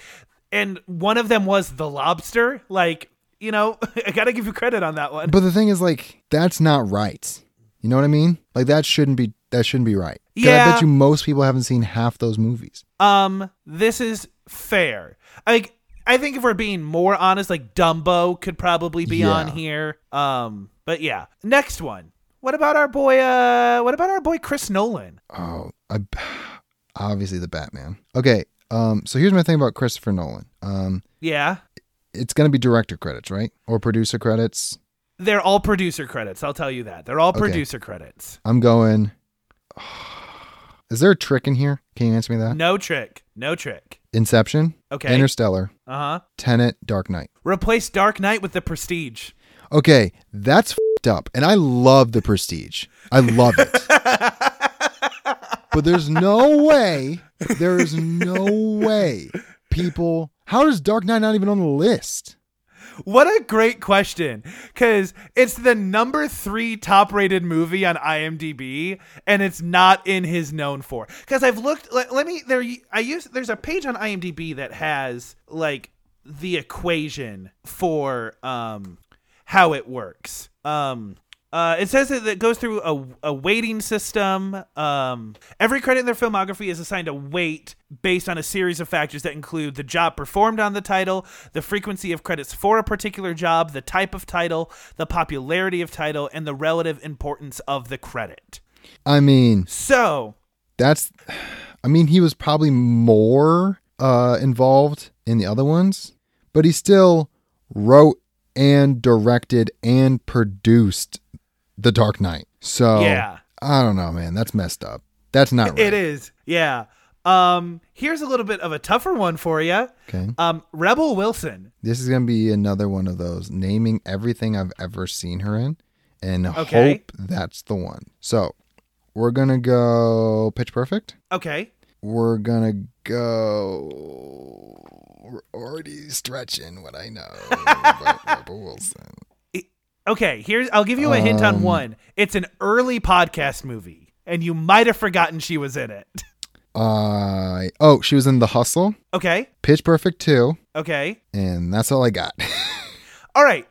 and one of them was The Lobster. Like, you know, I got to give you credit on that one. But the thing is, like, that's not right. You know what I mean? Like, that shouldn't be that shouldn't be right. 'Cause I bet you most people haven't seen half those movies. Um, this is fair. Like, I think if we're being more honest, like Dumbo could probably be on here. Um, but yeah, next one. What about our boy? Uh, what about our boy Chris Nolan? Oh, I, obviously the Batman. Okay, um, so here's my thing about Christopher Nolan. Um, Yeah, it's gonna be director credits, right, or producer credits. They're all producer credits. I'll tell you that they're all Okay. producer credits. I'm going. Is there a trick in here? Can you answer me that? No trick, no trick. Inception, Okay. Interstellar, Uh huh. Tenet, Dark Knight. Replace Dark Knight with The Prestige. Okay, that's fed up, and I love the Prestige. I love it. but there's no way, there is no way people. How is Dark Knight not even on the list? What a great question. Because it's the number three top rated movie on IMDb, and it's not in his known for. Because I've looked, let, let me, there, I use, there's a page on IMDb that has like the equation for um how it works. Um, uh, it says that it goes through a, a weighting system. Um, every credit in their filmography is assigned a weight based on a series of factors that include the job performed on the title, the frequency of credits for a particular job, the type of title, the popularity of title, and the relative importance of the credit. I mean, So, that's. I mean, he was probably more uh, involved in the other ones, but he still wrote and directed and produced The Dark Knight. So yeah. I don't know, man. That's messed up. That's not right. It is. Yeah. Um, here's a little bit of a tougher one for you. Okay. Um, Rebel Wilson. This is gonna be another one of those naming everything I've ever seen her in, and Okay. hope that's the one. So we're gonna go Pitch Perfect. Okay. We're gonna go. We're already stretching what I know about Rebel Wilson. Okay, here's I'll give you a hint on Um, one. It's an early podcast movie, and you might have forgotten she was in it. Uh, oh, she was in The Hustle, Okay. Pitch Perfect 2, Okay. and that's all I got. All right.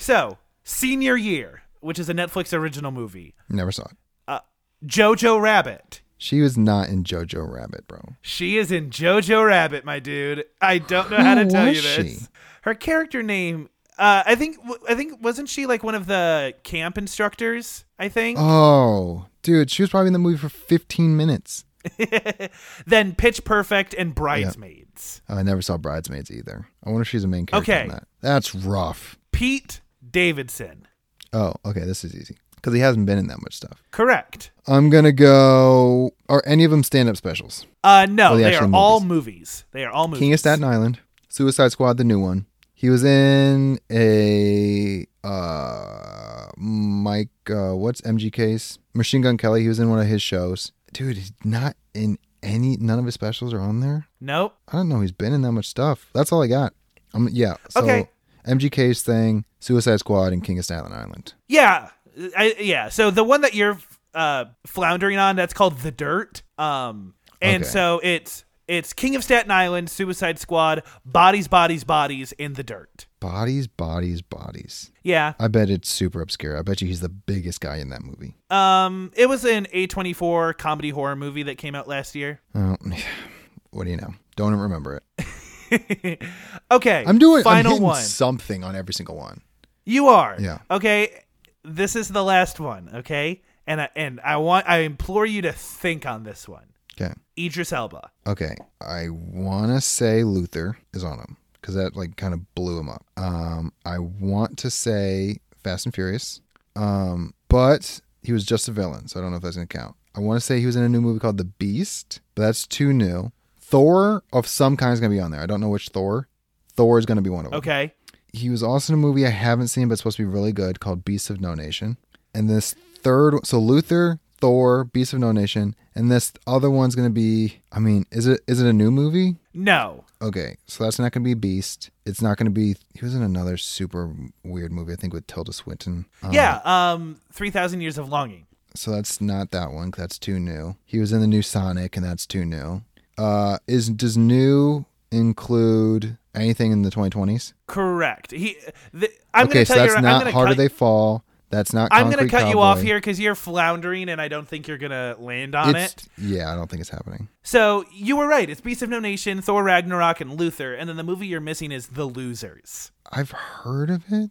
So, Senior Year, which is a Netflix original movie. Never saw it. Uh, Jojo Rabbit. She was not in Jojo Rabbit, bro. She is in Jojo Rabbit, my dude. I don't know how to tell you this. she? Her character name, uh, I think, I think, wasn't she like one of the camp instructors? I think. Oh, dude, she was probably in the movie for 15 minutes. then Pitch Perfect and Bridesmaids. I never saw Bridesmaids either. I wonder if she's a main character Okay. in that. That's rough. Pete Davidson. Oh, okay, this is easy because he hasn't been in that much stuff. Correct. I'm gonna go. Are any of them stand-up specials? Uh, no, Oh, the they are actual all movies. movies. They are all movies. King of Staten Island, Suicide Squad, the new one. He was in a uh Mike. Uh, what's MGK's Machine Gun Kelly? He was in one of his shows. Dude, he's not in any. None of his specials are on there. Nope. I don't know. He's been in that much stuff. That's all I got. Um, yeah. So Okay. MGK's thing, Suicide Squad, and King of Staten Island. Yeah, I, yeah. So the one that you're uh, floundering on, that's called The Dirt. Um, and Okay. so it's it's King of Staten Island, Suicide Squad, Bodies, Bodies, Bodies in the Dirt. Bodies, bodies, bodies. Yeah. I bet it's super obscure. I bet you he's the biggest guy in that movie. Um, it was an A24 comedy horror movie that came out last year. Oh, what do you know? Don't remember it. okay. I'm doing. I'm final one. something on every single one. You are. Yeah. Okay. This is the last one. Okay. And I, and I want I implore you to think on this one. Okay. Idris Elba. Okay. I want to say Luther is on him because that like kind of blew him up. Um, I want to say Fast and Furious. Um, but he was just a villain, so I don't know if that's gonna count. I want to say he was in a new movie called The Beast, but that's too new. Thor of some kind is gonna be on there. I don't know which Thor. Thor is gonna be one of them. Okay. He was also in a movie I haven't seen, but it's supposed to be really good called Beasts of No Nation. And this third, so Luther, Thor, Beast of No Nation, and this other one's gonna be. I mean, is it is it a new movie? No. Okay, so that's not gonna be Beast. It's not gonna be. He was in another super weird movie, I think, with Tilda Swinton. Um, Yeah. Um. Three thousand years of longing. So that's not that one. That's too new. He was in the new Sonic, and that's too new. Uh, is does new include anything in the 2020s? Correct. He. The, I'm okay, so tell that's you. I'm not harder they fall. That's not. I'm gonna Concrete cut you off here because you're floundering, and I don't think you're gonna land on It's, it. yeah, I don't think it's happening. So you were right. It's Beast of No Nation, Thor Ragnarok, and Luther, and then the movie you're missing is The Losers. I've heard of it,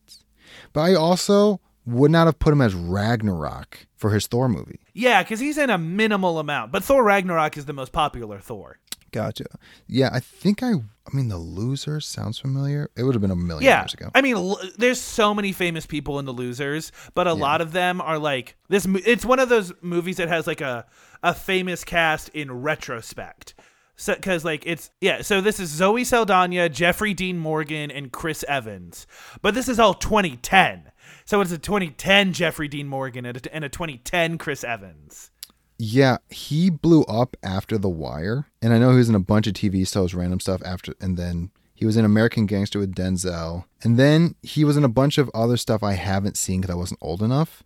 but I also would not have put him as Ragnarok for his Thor movie. Yeah, because he's in a minimal amount, but Thor Ragnarok is the most popular Thor. Gotcha. Yeah, I think I. I mean, the loser sounds familiar. It would have been a million Yeah, years ago. I mean, l- there's so many famous people in The Losers, but a lot of them are like this. It's one of those movies that has like a a famous cast in retrospect. So, because like it's yeah, so this is Zoe Saldana, Jeffrey Dean Morgan, and Chris Evans, but this is all 2010. So it's a 2010 Jeffrey Dean Morgan and a, and a 2010 Chris Evans. Yeah, he blew up after The Wire, and I know he was in a bunch of TV shows, random stuff after, and then he was in American Gangster with Denzel, and then he was in a bunch of other stuff I haven't seen because I wasn't old enough.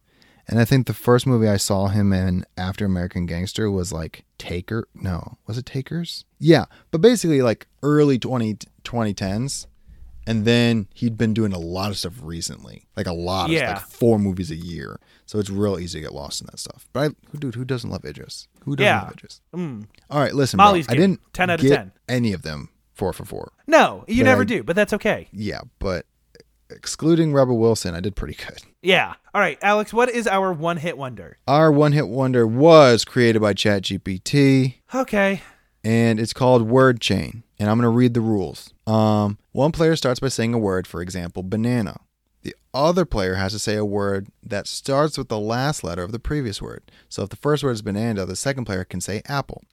And I think the first movie I saw him in after American Gangster was like Taker. No, was it Takers? Yeah, but basically like early 20, 2010s. And then he'd been doing a lot of stuff recently, like a lot of Yeah. like four movies a year. So it's real easy to get lost in that stuff. But I, dude, who doesn't love Idris? Who doesn't Yeah. love Idris? Mm. All right, listen, Molly's bro. I didn't 10 out of get 10. any of them four for four. No, you But never I- do, but that's okay. Yeah, but excluding Rebel Wilson, I did pretty good. Yeah. All right, Alex, what is our one hit wonder? Our one hit wonder was created by ChatGPT. Okay. and it's called Word Chain. And I'm going to read the rules. Um, one player starts by saying a word, for example, banana. The other player has to say a word that starts with the last letter of the previous word. So if the first word is banana, the second player can say apple.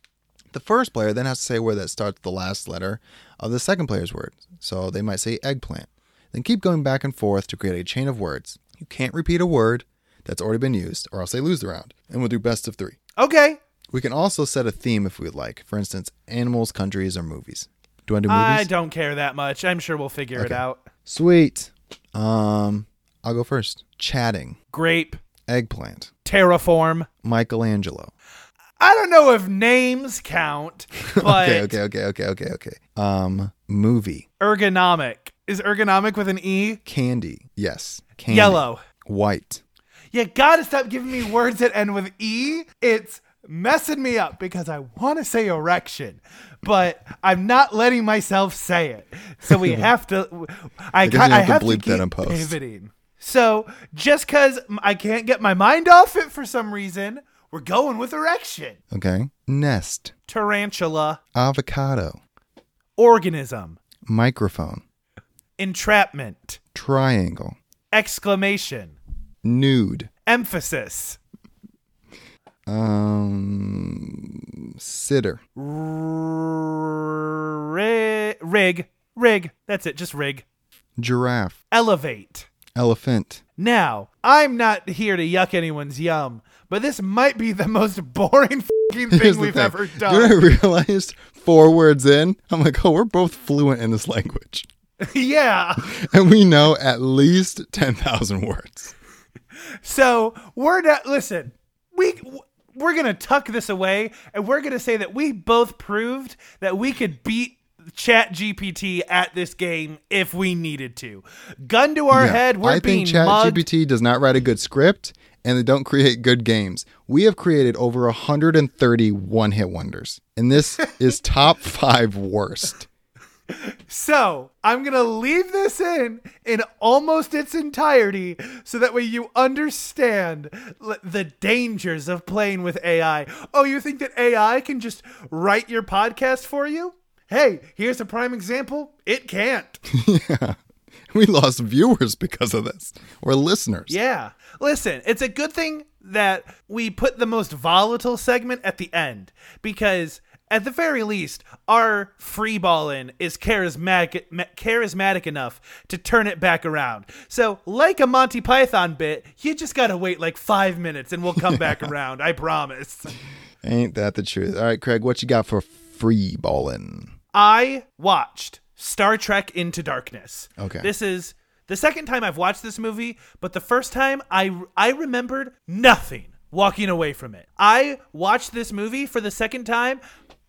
The first player then has to say a word that starts with the last letter of the second player's word. So they might say eggplant. Then keep going back and forth to create a chain of words. You can't repeat a word that's already been used, or else they lose the round. And we'll do best of three. Okay. We can also set a theme if we would like. For instance, animals, countries, or movies. Do I do movies? I don't care that much. I'm sure we'll figure it out. Sweet. Um, I'll go first. Chatting. Grape, Eggplant. terraform. Michelangelo. I don't know if names count, but okay, okay, okay, okay, okay, okay. Um, movie. ergonomic. Is ergonomic with an E? Candy. Yes. Candy. Yellow. White. You gotta stop giving me words that end with E. It's messing me up because I want to say erection, but I'm not letting myself say it. So we have to. I, guess ca- you I have to have to bleep that keep in post. pivoting. So just because I can't get my mind off it for some reason, we're going with erection. Okay. Nest. Tarantula, Avocado. organism, Microphone. entrapment, Triangle. exclamation, Nude. emphasis, Um, sitter. ri- rig, rig. That's it, just rig. Giraffe. Elevate. Elephant. Now, I'm not here to yuck anyone's yum, but this might be the most boring Here's thing we've thing. ever You know. I realized four words in? I'm like, oh, we're both fluent in this language. yeah. And we know at least 10,000 words. So we're not. Listen, we we're gonna tuck this away, and we're gonna say that we both proved that we could beat ChatGPT at this game if we needed to. Gun to our Yeah, head, we're I being think mugged. ChatGPT does not write a good script and they don't create good games. We have created over 130 one hit wonders, and this is top five worst. So I'm gonna leave this in in almost its entirety, so that way you understand l- the dangers of playing with AI. Oh, you think that AI can just write your podcast for you? Hey, here's a prime example. It can't. yeah. We lost viewers because of this, or listeners. Yeah. Listen, it's a good thing that we put the most volatile segment at the end because at the very least, our free ballin' is charismatic, ma- charismatic enough to turn it back around. So, like a Monty Python bit, you just gotta wait like five minutes and we'll come back around. I promise. Ain't that the truth? All right, Craig, what you got for free ballin'? I watched Star Trek Into Darkness. Okay. This is the second time I've watched this movie, but the first time I I remembered nothing walking away from it. I watched this movie for the second time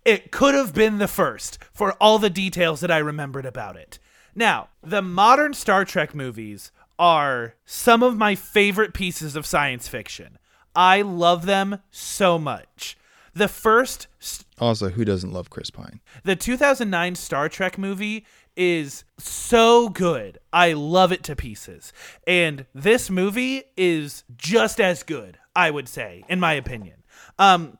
it could have been the first for all the details that I remembered about it. Now, the modern Star Trek movies are some of my favorite pieces of science fiction. I love them so much. The first Also, who doesn't love Chris Pine? the 2009 Star Trek movie is so good. I love it to pieces. And this movie is just as good, I would say, in my opinion. Um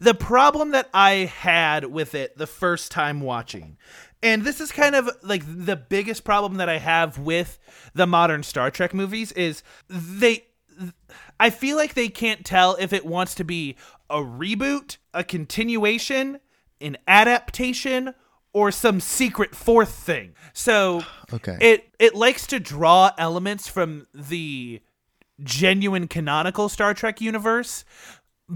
the problem that I had with it the first time watching, and this is kind of like the biggest problem that I have with the modern Star Trek movies is they I feel like they can't tell if it wants to be a reboot, a continuation, an adaptation, or some secret fourth thing. So Okay. it it likes to draw elements from the genuine canonical Star Trek universe,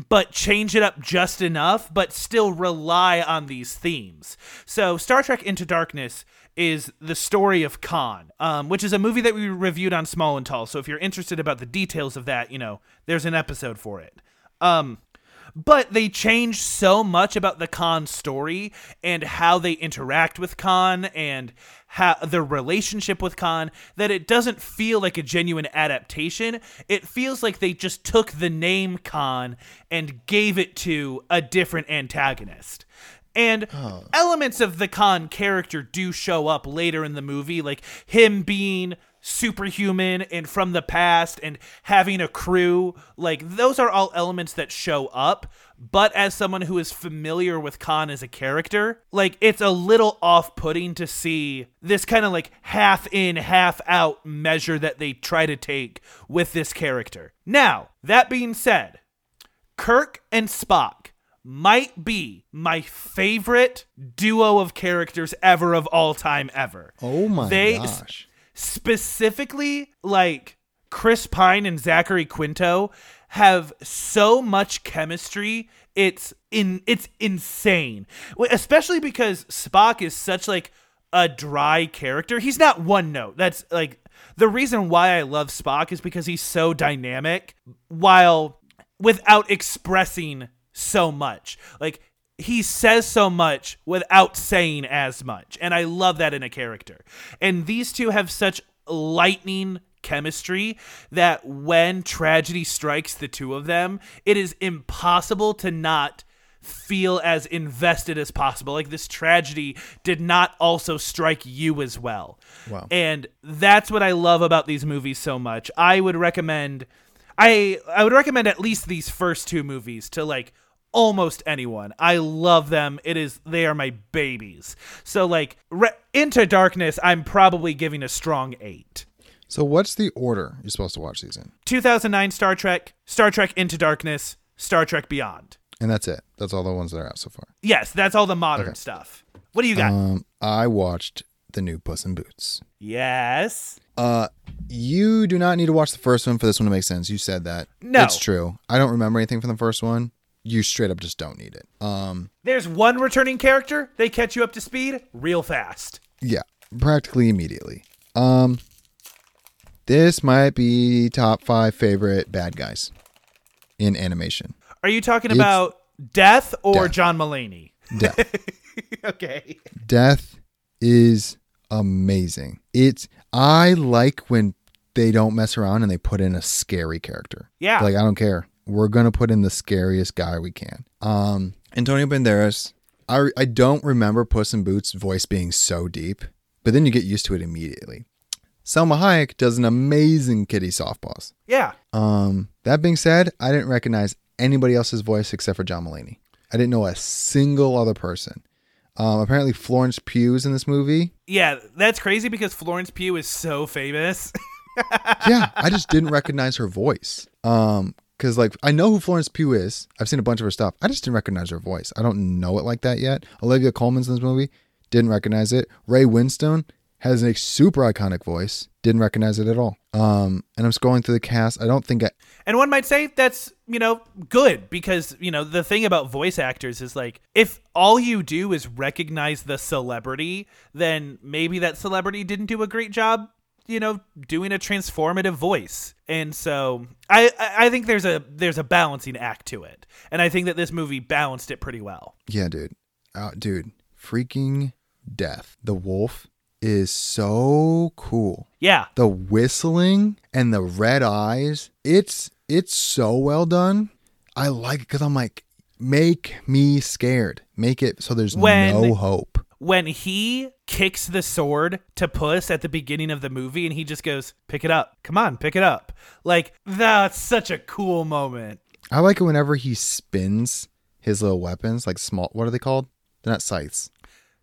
but change it up just enough, but still rely on these themes. So, Star Trek Into Darkness is the story of Khan, um, which is a movie that we reviewed on Small and Tall. So, if you're interested about the details of that, you know, there's an episode for it. Um, but they change so much about the Khan story and how they interact with Khan and how their relationship with Khan that it doesn't feel like a genuine adaptation. It feels like they just took the name Khan and gave it to a different antagonist. And elements of the Khan character do show up later in the movie, like him being superhuman and from the past and having a crew. Like, those are all elements that show up. But as someone who is familiar with Khan as a character, like, it's a little off putting to see this kind of like half in, half out measure that they try to take with this character. Now, that being said, Kirk and Spock might be my favorite duo of characters ever of all time ever. oh my they- gosh. Specifically, like Chris Pine and Zachary Quinto have so much chemistry. It's in it's insane. Especially because Spock is such like a dry character. He's not one note. That's like the reason why I love Spock is because he's so dynamic while without expressing so much. Like he says so much without saying as much. And I love that in a character. And these two have such lightning chemistry that when tragedy strikes the two of them, it is impossible to not feel as invested as possible. Like this tragedy did not also strike you as well. Wow. And that's what I love about these movies so much. I would recommend I I would recommend at least these first two movies to like almost anyone. I love them. It is they are my babies. So like re- Into Darkness I'm probably giving a strong 8. So what's the order you're supposed to watch these in? 2009 Star Trek, Star Trek Into Darkness, Star Trek Beyond. And that's it. That's all the ones that are out so far. Yes, that's all the modern stuff. What do you got? Um, I watched the new Puss in Boots. yes. Uh, you do not need to watch the first one for this one to make sense. You said that. No. it's true. I don't remember anything from the first one. You straight up just don't need it. Um, There's one returning character. They catch you up to speed real fast. yeah, practically immediately. Um, this might be top five favorite bad guys in animation. Are you talking It's- about Death or Death. John Mulaney? Death. okay. Death is amazing. It's I like when they don't mess around and they put in a scary character. Yeah. Like I don't care. We're gonna put in the scariest guy we can. Um, Antonio Banderas. I I don't remember Puss in Boots' voice being so deep, but then you get used to it immediately. Salma Hayek does an amazing Kitty Softpaws. Yeah. Um, that being said, I didn't recognize anybody else's voice except for John Mulaney. I didn't know a single other person. Um, apparently Florence Pugh's in this movie. Yeah, that's crazy because Florence Pugh is so famous. Yeah, I just didn't recognize her voice. Um, because like I know who Florence Pugh is. I've seen a bunch of her stuff. I just didn't recognize her voice. I don't know it like that yet. Olivia Colman's in this movie. Didn't recognize it. Ray Winstone has a super iconic voice. Didn't recognize it at all. Um, and I'm scrolling through the cast. I don't think I, and one might say that's, you know, good because, you know, the thing about voice actors is like if all you do is recognize the celebrity, then maybe that celebrity didn't do a great job, you know, doing a transformative voice. And so I I think there's a there's a balancing act to it. And I think that this movie balanced it pretty well. Yeah, dude. uh, dude, freaking death. The wolf is so cool. Yeah. The whistling and the red eyes, it's it's so well done. I like it because I'm like, make me scared. Make it so there's When- no hope. When he kicks the sword to Puss at the beginning of the movie and he just goes, pick it up. Come on, pick it up. Like, that's such a cool moment. I like it whenever he spins his little weapons, like small. What are they called? They're not scythes.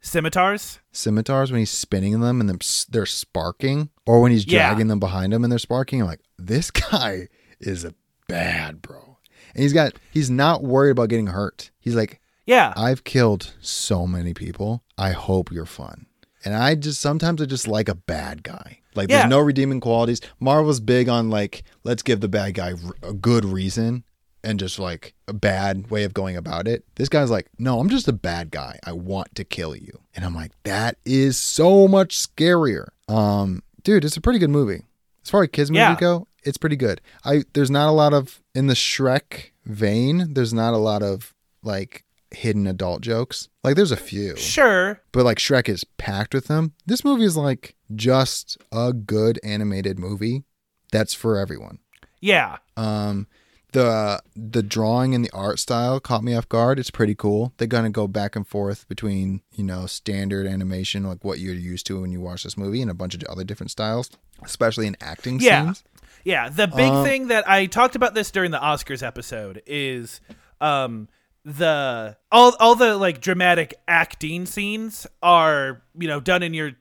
Scimitars? Scimitars when he's spinning them and they're, they're sparking, or when he's Yeah. dragging them behind him and they're sparking. I'm like, this guy is a bad bro, and he's got he's not worried about getting hurt. He's like, Yeah. I've killed so many people. I hope you're fun. And I just sometimes I just like a bad guy. Like Yeah. there's no redeeming qualities. Marvel's big on like let's give the bad guy a good reason and just like a bad way of going about it. This guy's like, "No, I'm just a bad guy. I want to kill you." And I'm like, "That is so much scarier." Um dude, it's a pretty good movie. As far as kids movies Yeah. go, it's pretty good. I there's not a lot of in the Shrek vein, there's not a lot of like hidden adult jokes. Like there's a few, Sure. but like Shrek is packed with them. This movie is like just a good animated movie that's for everyone. Yeah. Um the the drawing and the art style caught me off guard. It's pretty cool. They're gonna go back and forth between, you know, standard animation, like what you're used to when you watch this movie, and a bunch of other different styles, especially in acting Yeah. scenes. Yeah, the big Um, thing that I talked about this during the Oscars episode is um the all all the like dramatic acting scenes are, you know, done in your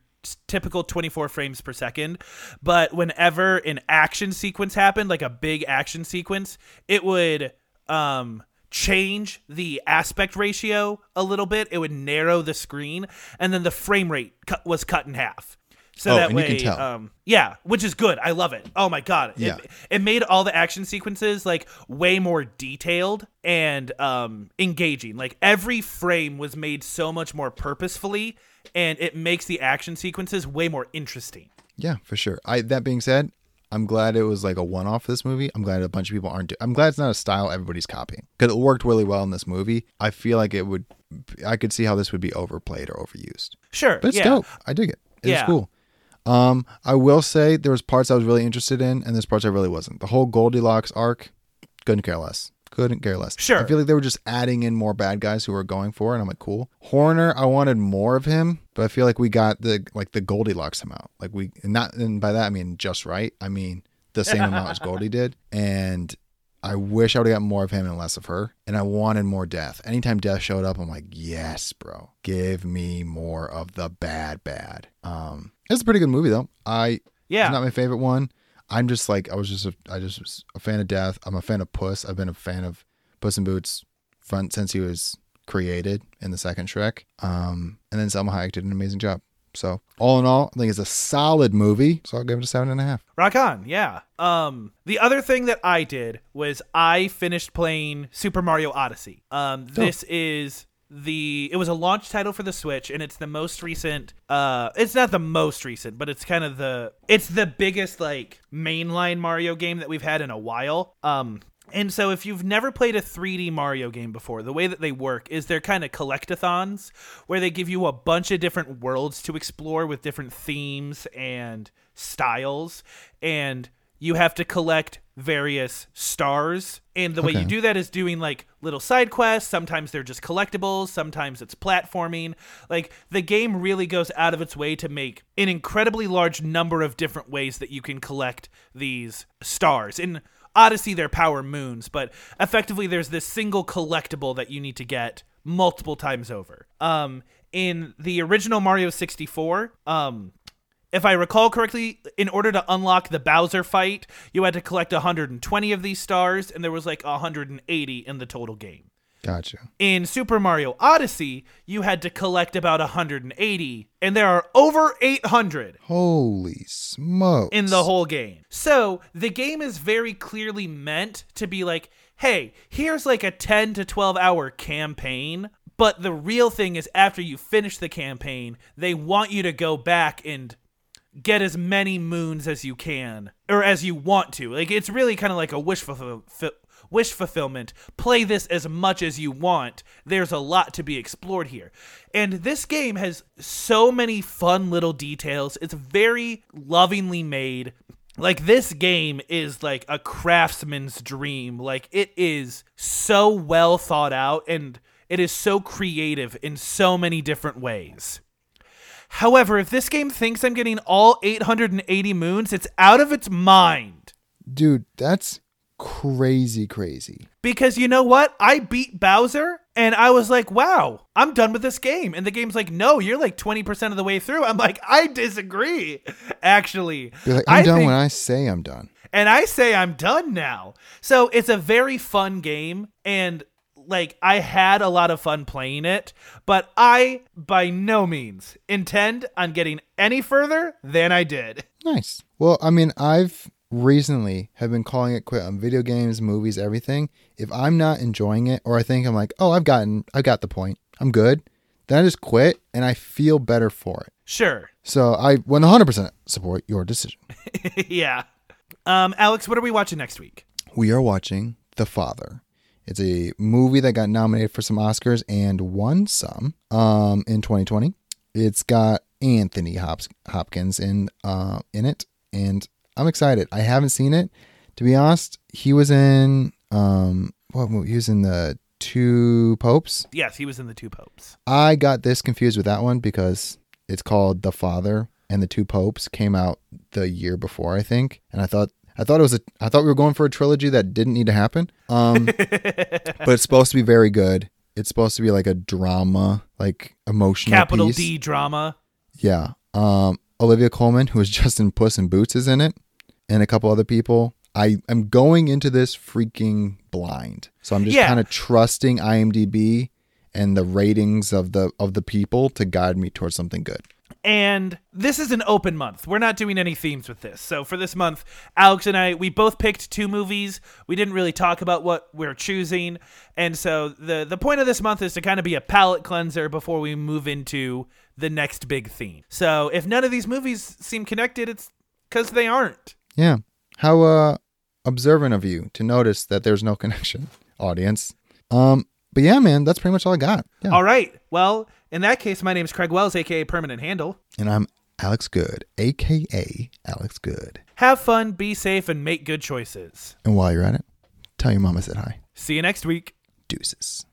typical 24 frames per second, but whenever an action sequence happened, like a big action sequence, it would um change the aspect ratio a little bit. It would narrow the screen and then the frame rate cut, was cut in half. So Oh, that way, um, yeah, which is good. I love it. Oh my god, Yeah. it, it made all the action sequences like way more detailed and um, engaging. Like every frame was made so much more purposefully, and it makes the action sequences way more interesting. Yeah, for sure. I that being said, I'm glad it was like a one off this movie. I'm glad a bunch of people aren't do- I'm glad it's not a style everybody's copying. Cuz it worked really well in this movie. I feel like it would I could see how this would be overplayed or overused. Sure, But it's yeah, dope. I dig it. It's Yeah. cool. Um, I will say there was parts I was really interested in, and there's parts I really wasn't. The whole Goldilocks arc, couldn't care less. Couldn't care less. Sure. I feel like they were just adding in more bad guys who were going for it, and I'm like, cool. Horner, I wanted more of him, but I feel like we got the like the Goldilocks amount. Like we and not and by that I mean just right. I mean the same amount as Goldie did. And I wish I would have got more of him and less of her. And I wanted more death. Anytime death showed up, I'm like, yes, bro. Give me more of the bad bad. Um it's a pretty good movie though. I yeah. it's not my favorite one. I'm just like I was just a, I just was a fan of Death. I'm a fan of Puss. I've been a fan of Puss in Boots front since he was created in the second Shrek. Um, and then Salma Hayek did an amazing job. So all in all, I think it's a solid movie. So I'll give it a seven and a half. Rock on, yeah. Um, the other thing that I did was I finished playing Super Mario Odyssey. Um, this is the it was a launch title for the Switch, and it's the most recent. Uh, it's not the most recent, but it's kind of the it's the biggest like mainline Mario game that we've had in a while. Um, and so, if you've never played a 3D Mario game before, the way that they work is they're kind of collectathons where they give you a bunch of different worlds to explore with different themes and styles. And you have to collect various stars. And the way you do that is doing like little side quests. Sometimes they're just collectibles, sometimes it's platforming. Like the game really goes out of its way to make an incredibly large number of different ways that you can collect these stars. In Odyssey, they're power moons, but effectively there's this single collectible that you need to get multiple times over. Um, in the original Mario 64, um, if I recall correctly, in order to unlock the Bowser fight, you had to collect 120 of these stars, and there was like 180 in the total game. Gotcha. In Super Mario Odyssey, you had to collect about 180, and there are over 800 Holy smokes. in the whole game. So the game is very clearly meant to be like, hey, here's like a 10 to 12 hour campaign. But the real thing is, after you finish the campaign, they want you to go back and get as many moons as you can or as you want to. Like it's really kind of like a wish fulfill- wish fulfillment. Play this as much as you want. There's a lot to be explored here. And this game has so many fun little details. It's very lovingly made. Like this game is like a craftsman's dream. Like it is so well thought out and it is so creative in so many different ways. However, if this game thinks I'm getting all 880 moons, it's out of its mind. Dude, that's crazy, crazy. Because you know what? I beat Bowser and I was like, wow, I'm done with this game. And the game's like, no, you're like 20% of the way through. I'm like, I disagree, actually. You're like, I'm I done think- when I say I'm done. and I say I'm done now. So it's a very fun game and like I had a lot of fun playing it, but I by no means intend on getting any further than I did. Nice. Well, I mean, I've recently have been calling it quit on video games, movies, everything. If I'm not enjoying it or I think I'm like, "Oh, I've gotten I've got the point. I'm good." Then I just quit and I feel better for it. Sure. So I 100% support your decision. yeah. Um Alex, what are we watching next week? We are watching The Father. It's a movie that got nominated for some Oscars and won some um, in 2020. It's got Anthony Hopkins in uh, in it, and I'm excited. I haven't seen it. To be honest, he was in um, what movie? He was in the Two Popes. Yes, he was in the Two Popes. I got this confused with that one because it's called The Father and the Two Popes came out the year before, I think, and I thought I thought it was a I thought we were going for a trilogy that didn't need to happen. Um, but it's supposed to be very good. It's supposed to be like a drama, like emotional Capital piece. D drama. Yeah. Um, Olivia Colman, who was just in Puss in Boots, is in it, and a couple other people. I am going into this freaking blind, so I'm just Yeah. kind of trusting IMDb and the ratings of the of the people to guide me towards something good. And this is an open month. We're not doing any themes with this. So for this month, Alex and I, we both picked two movies. We didn't really talk about what we're choosing. And so the the point of this month is to kind of be a palate cleanser before we move into the next big theme. So if none of these movies seem connected, it's cuz they aren't. Yeah. How uh observant of you to notice that there's no connection, audience. Um, but yeah, man, that's pretty much all I got. Yeah. All right. Well, in that case, my name is Craig Wells, aka Permanent Handle. And I'm Alex Good, aka Alex Good. Have fun, be safe, and make good choices. And while you're at it, tell your mama I said hi. See you next week. Deuces.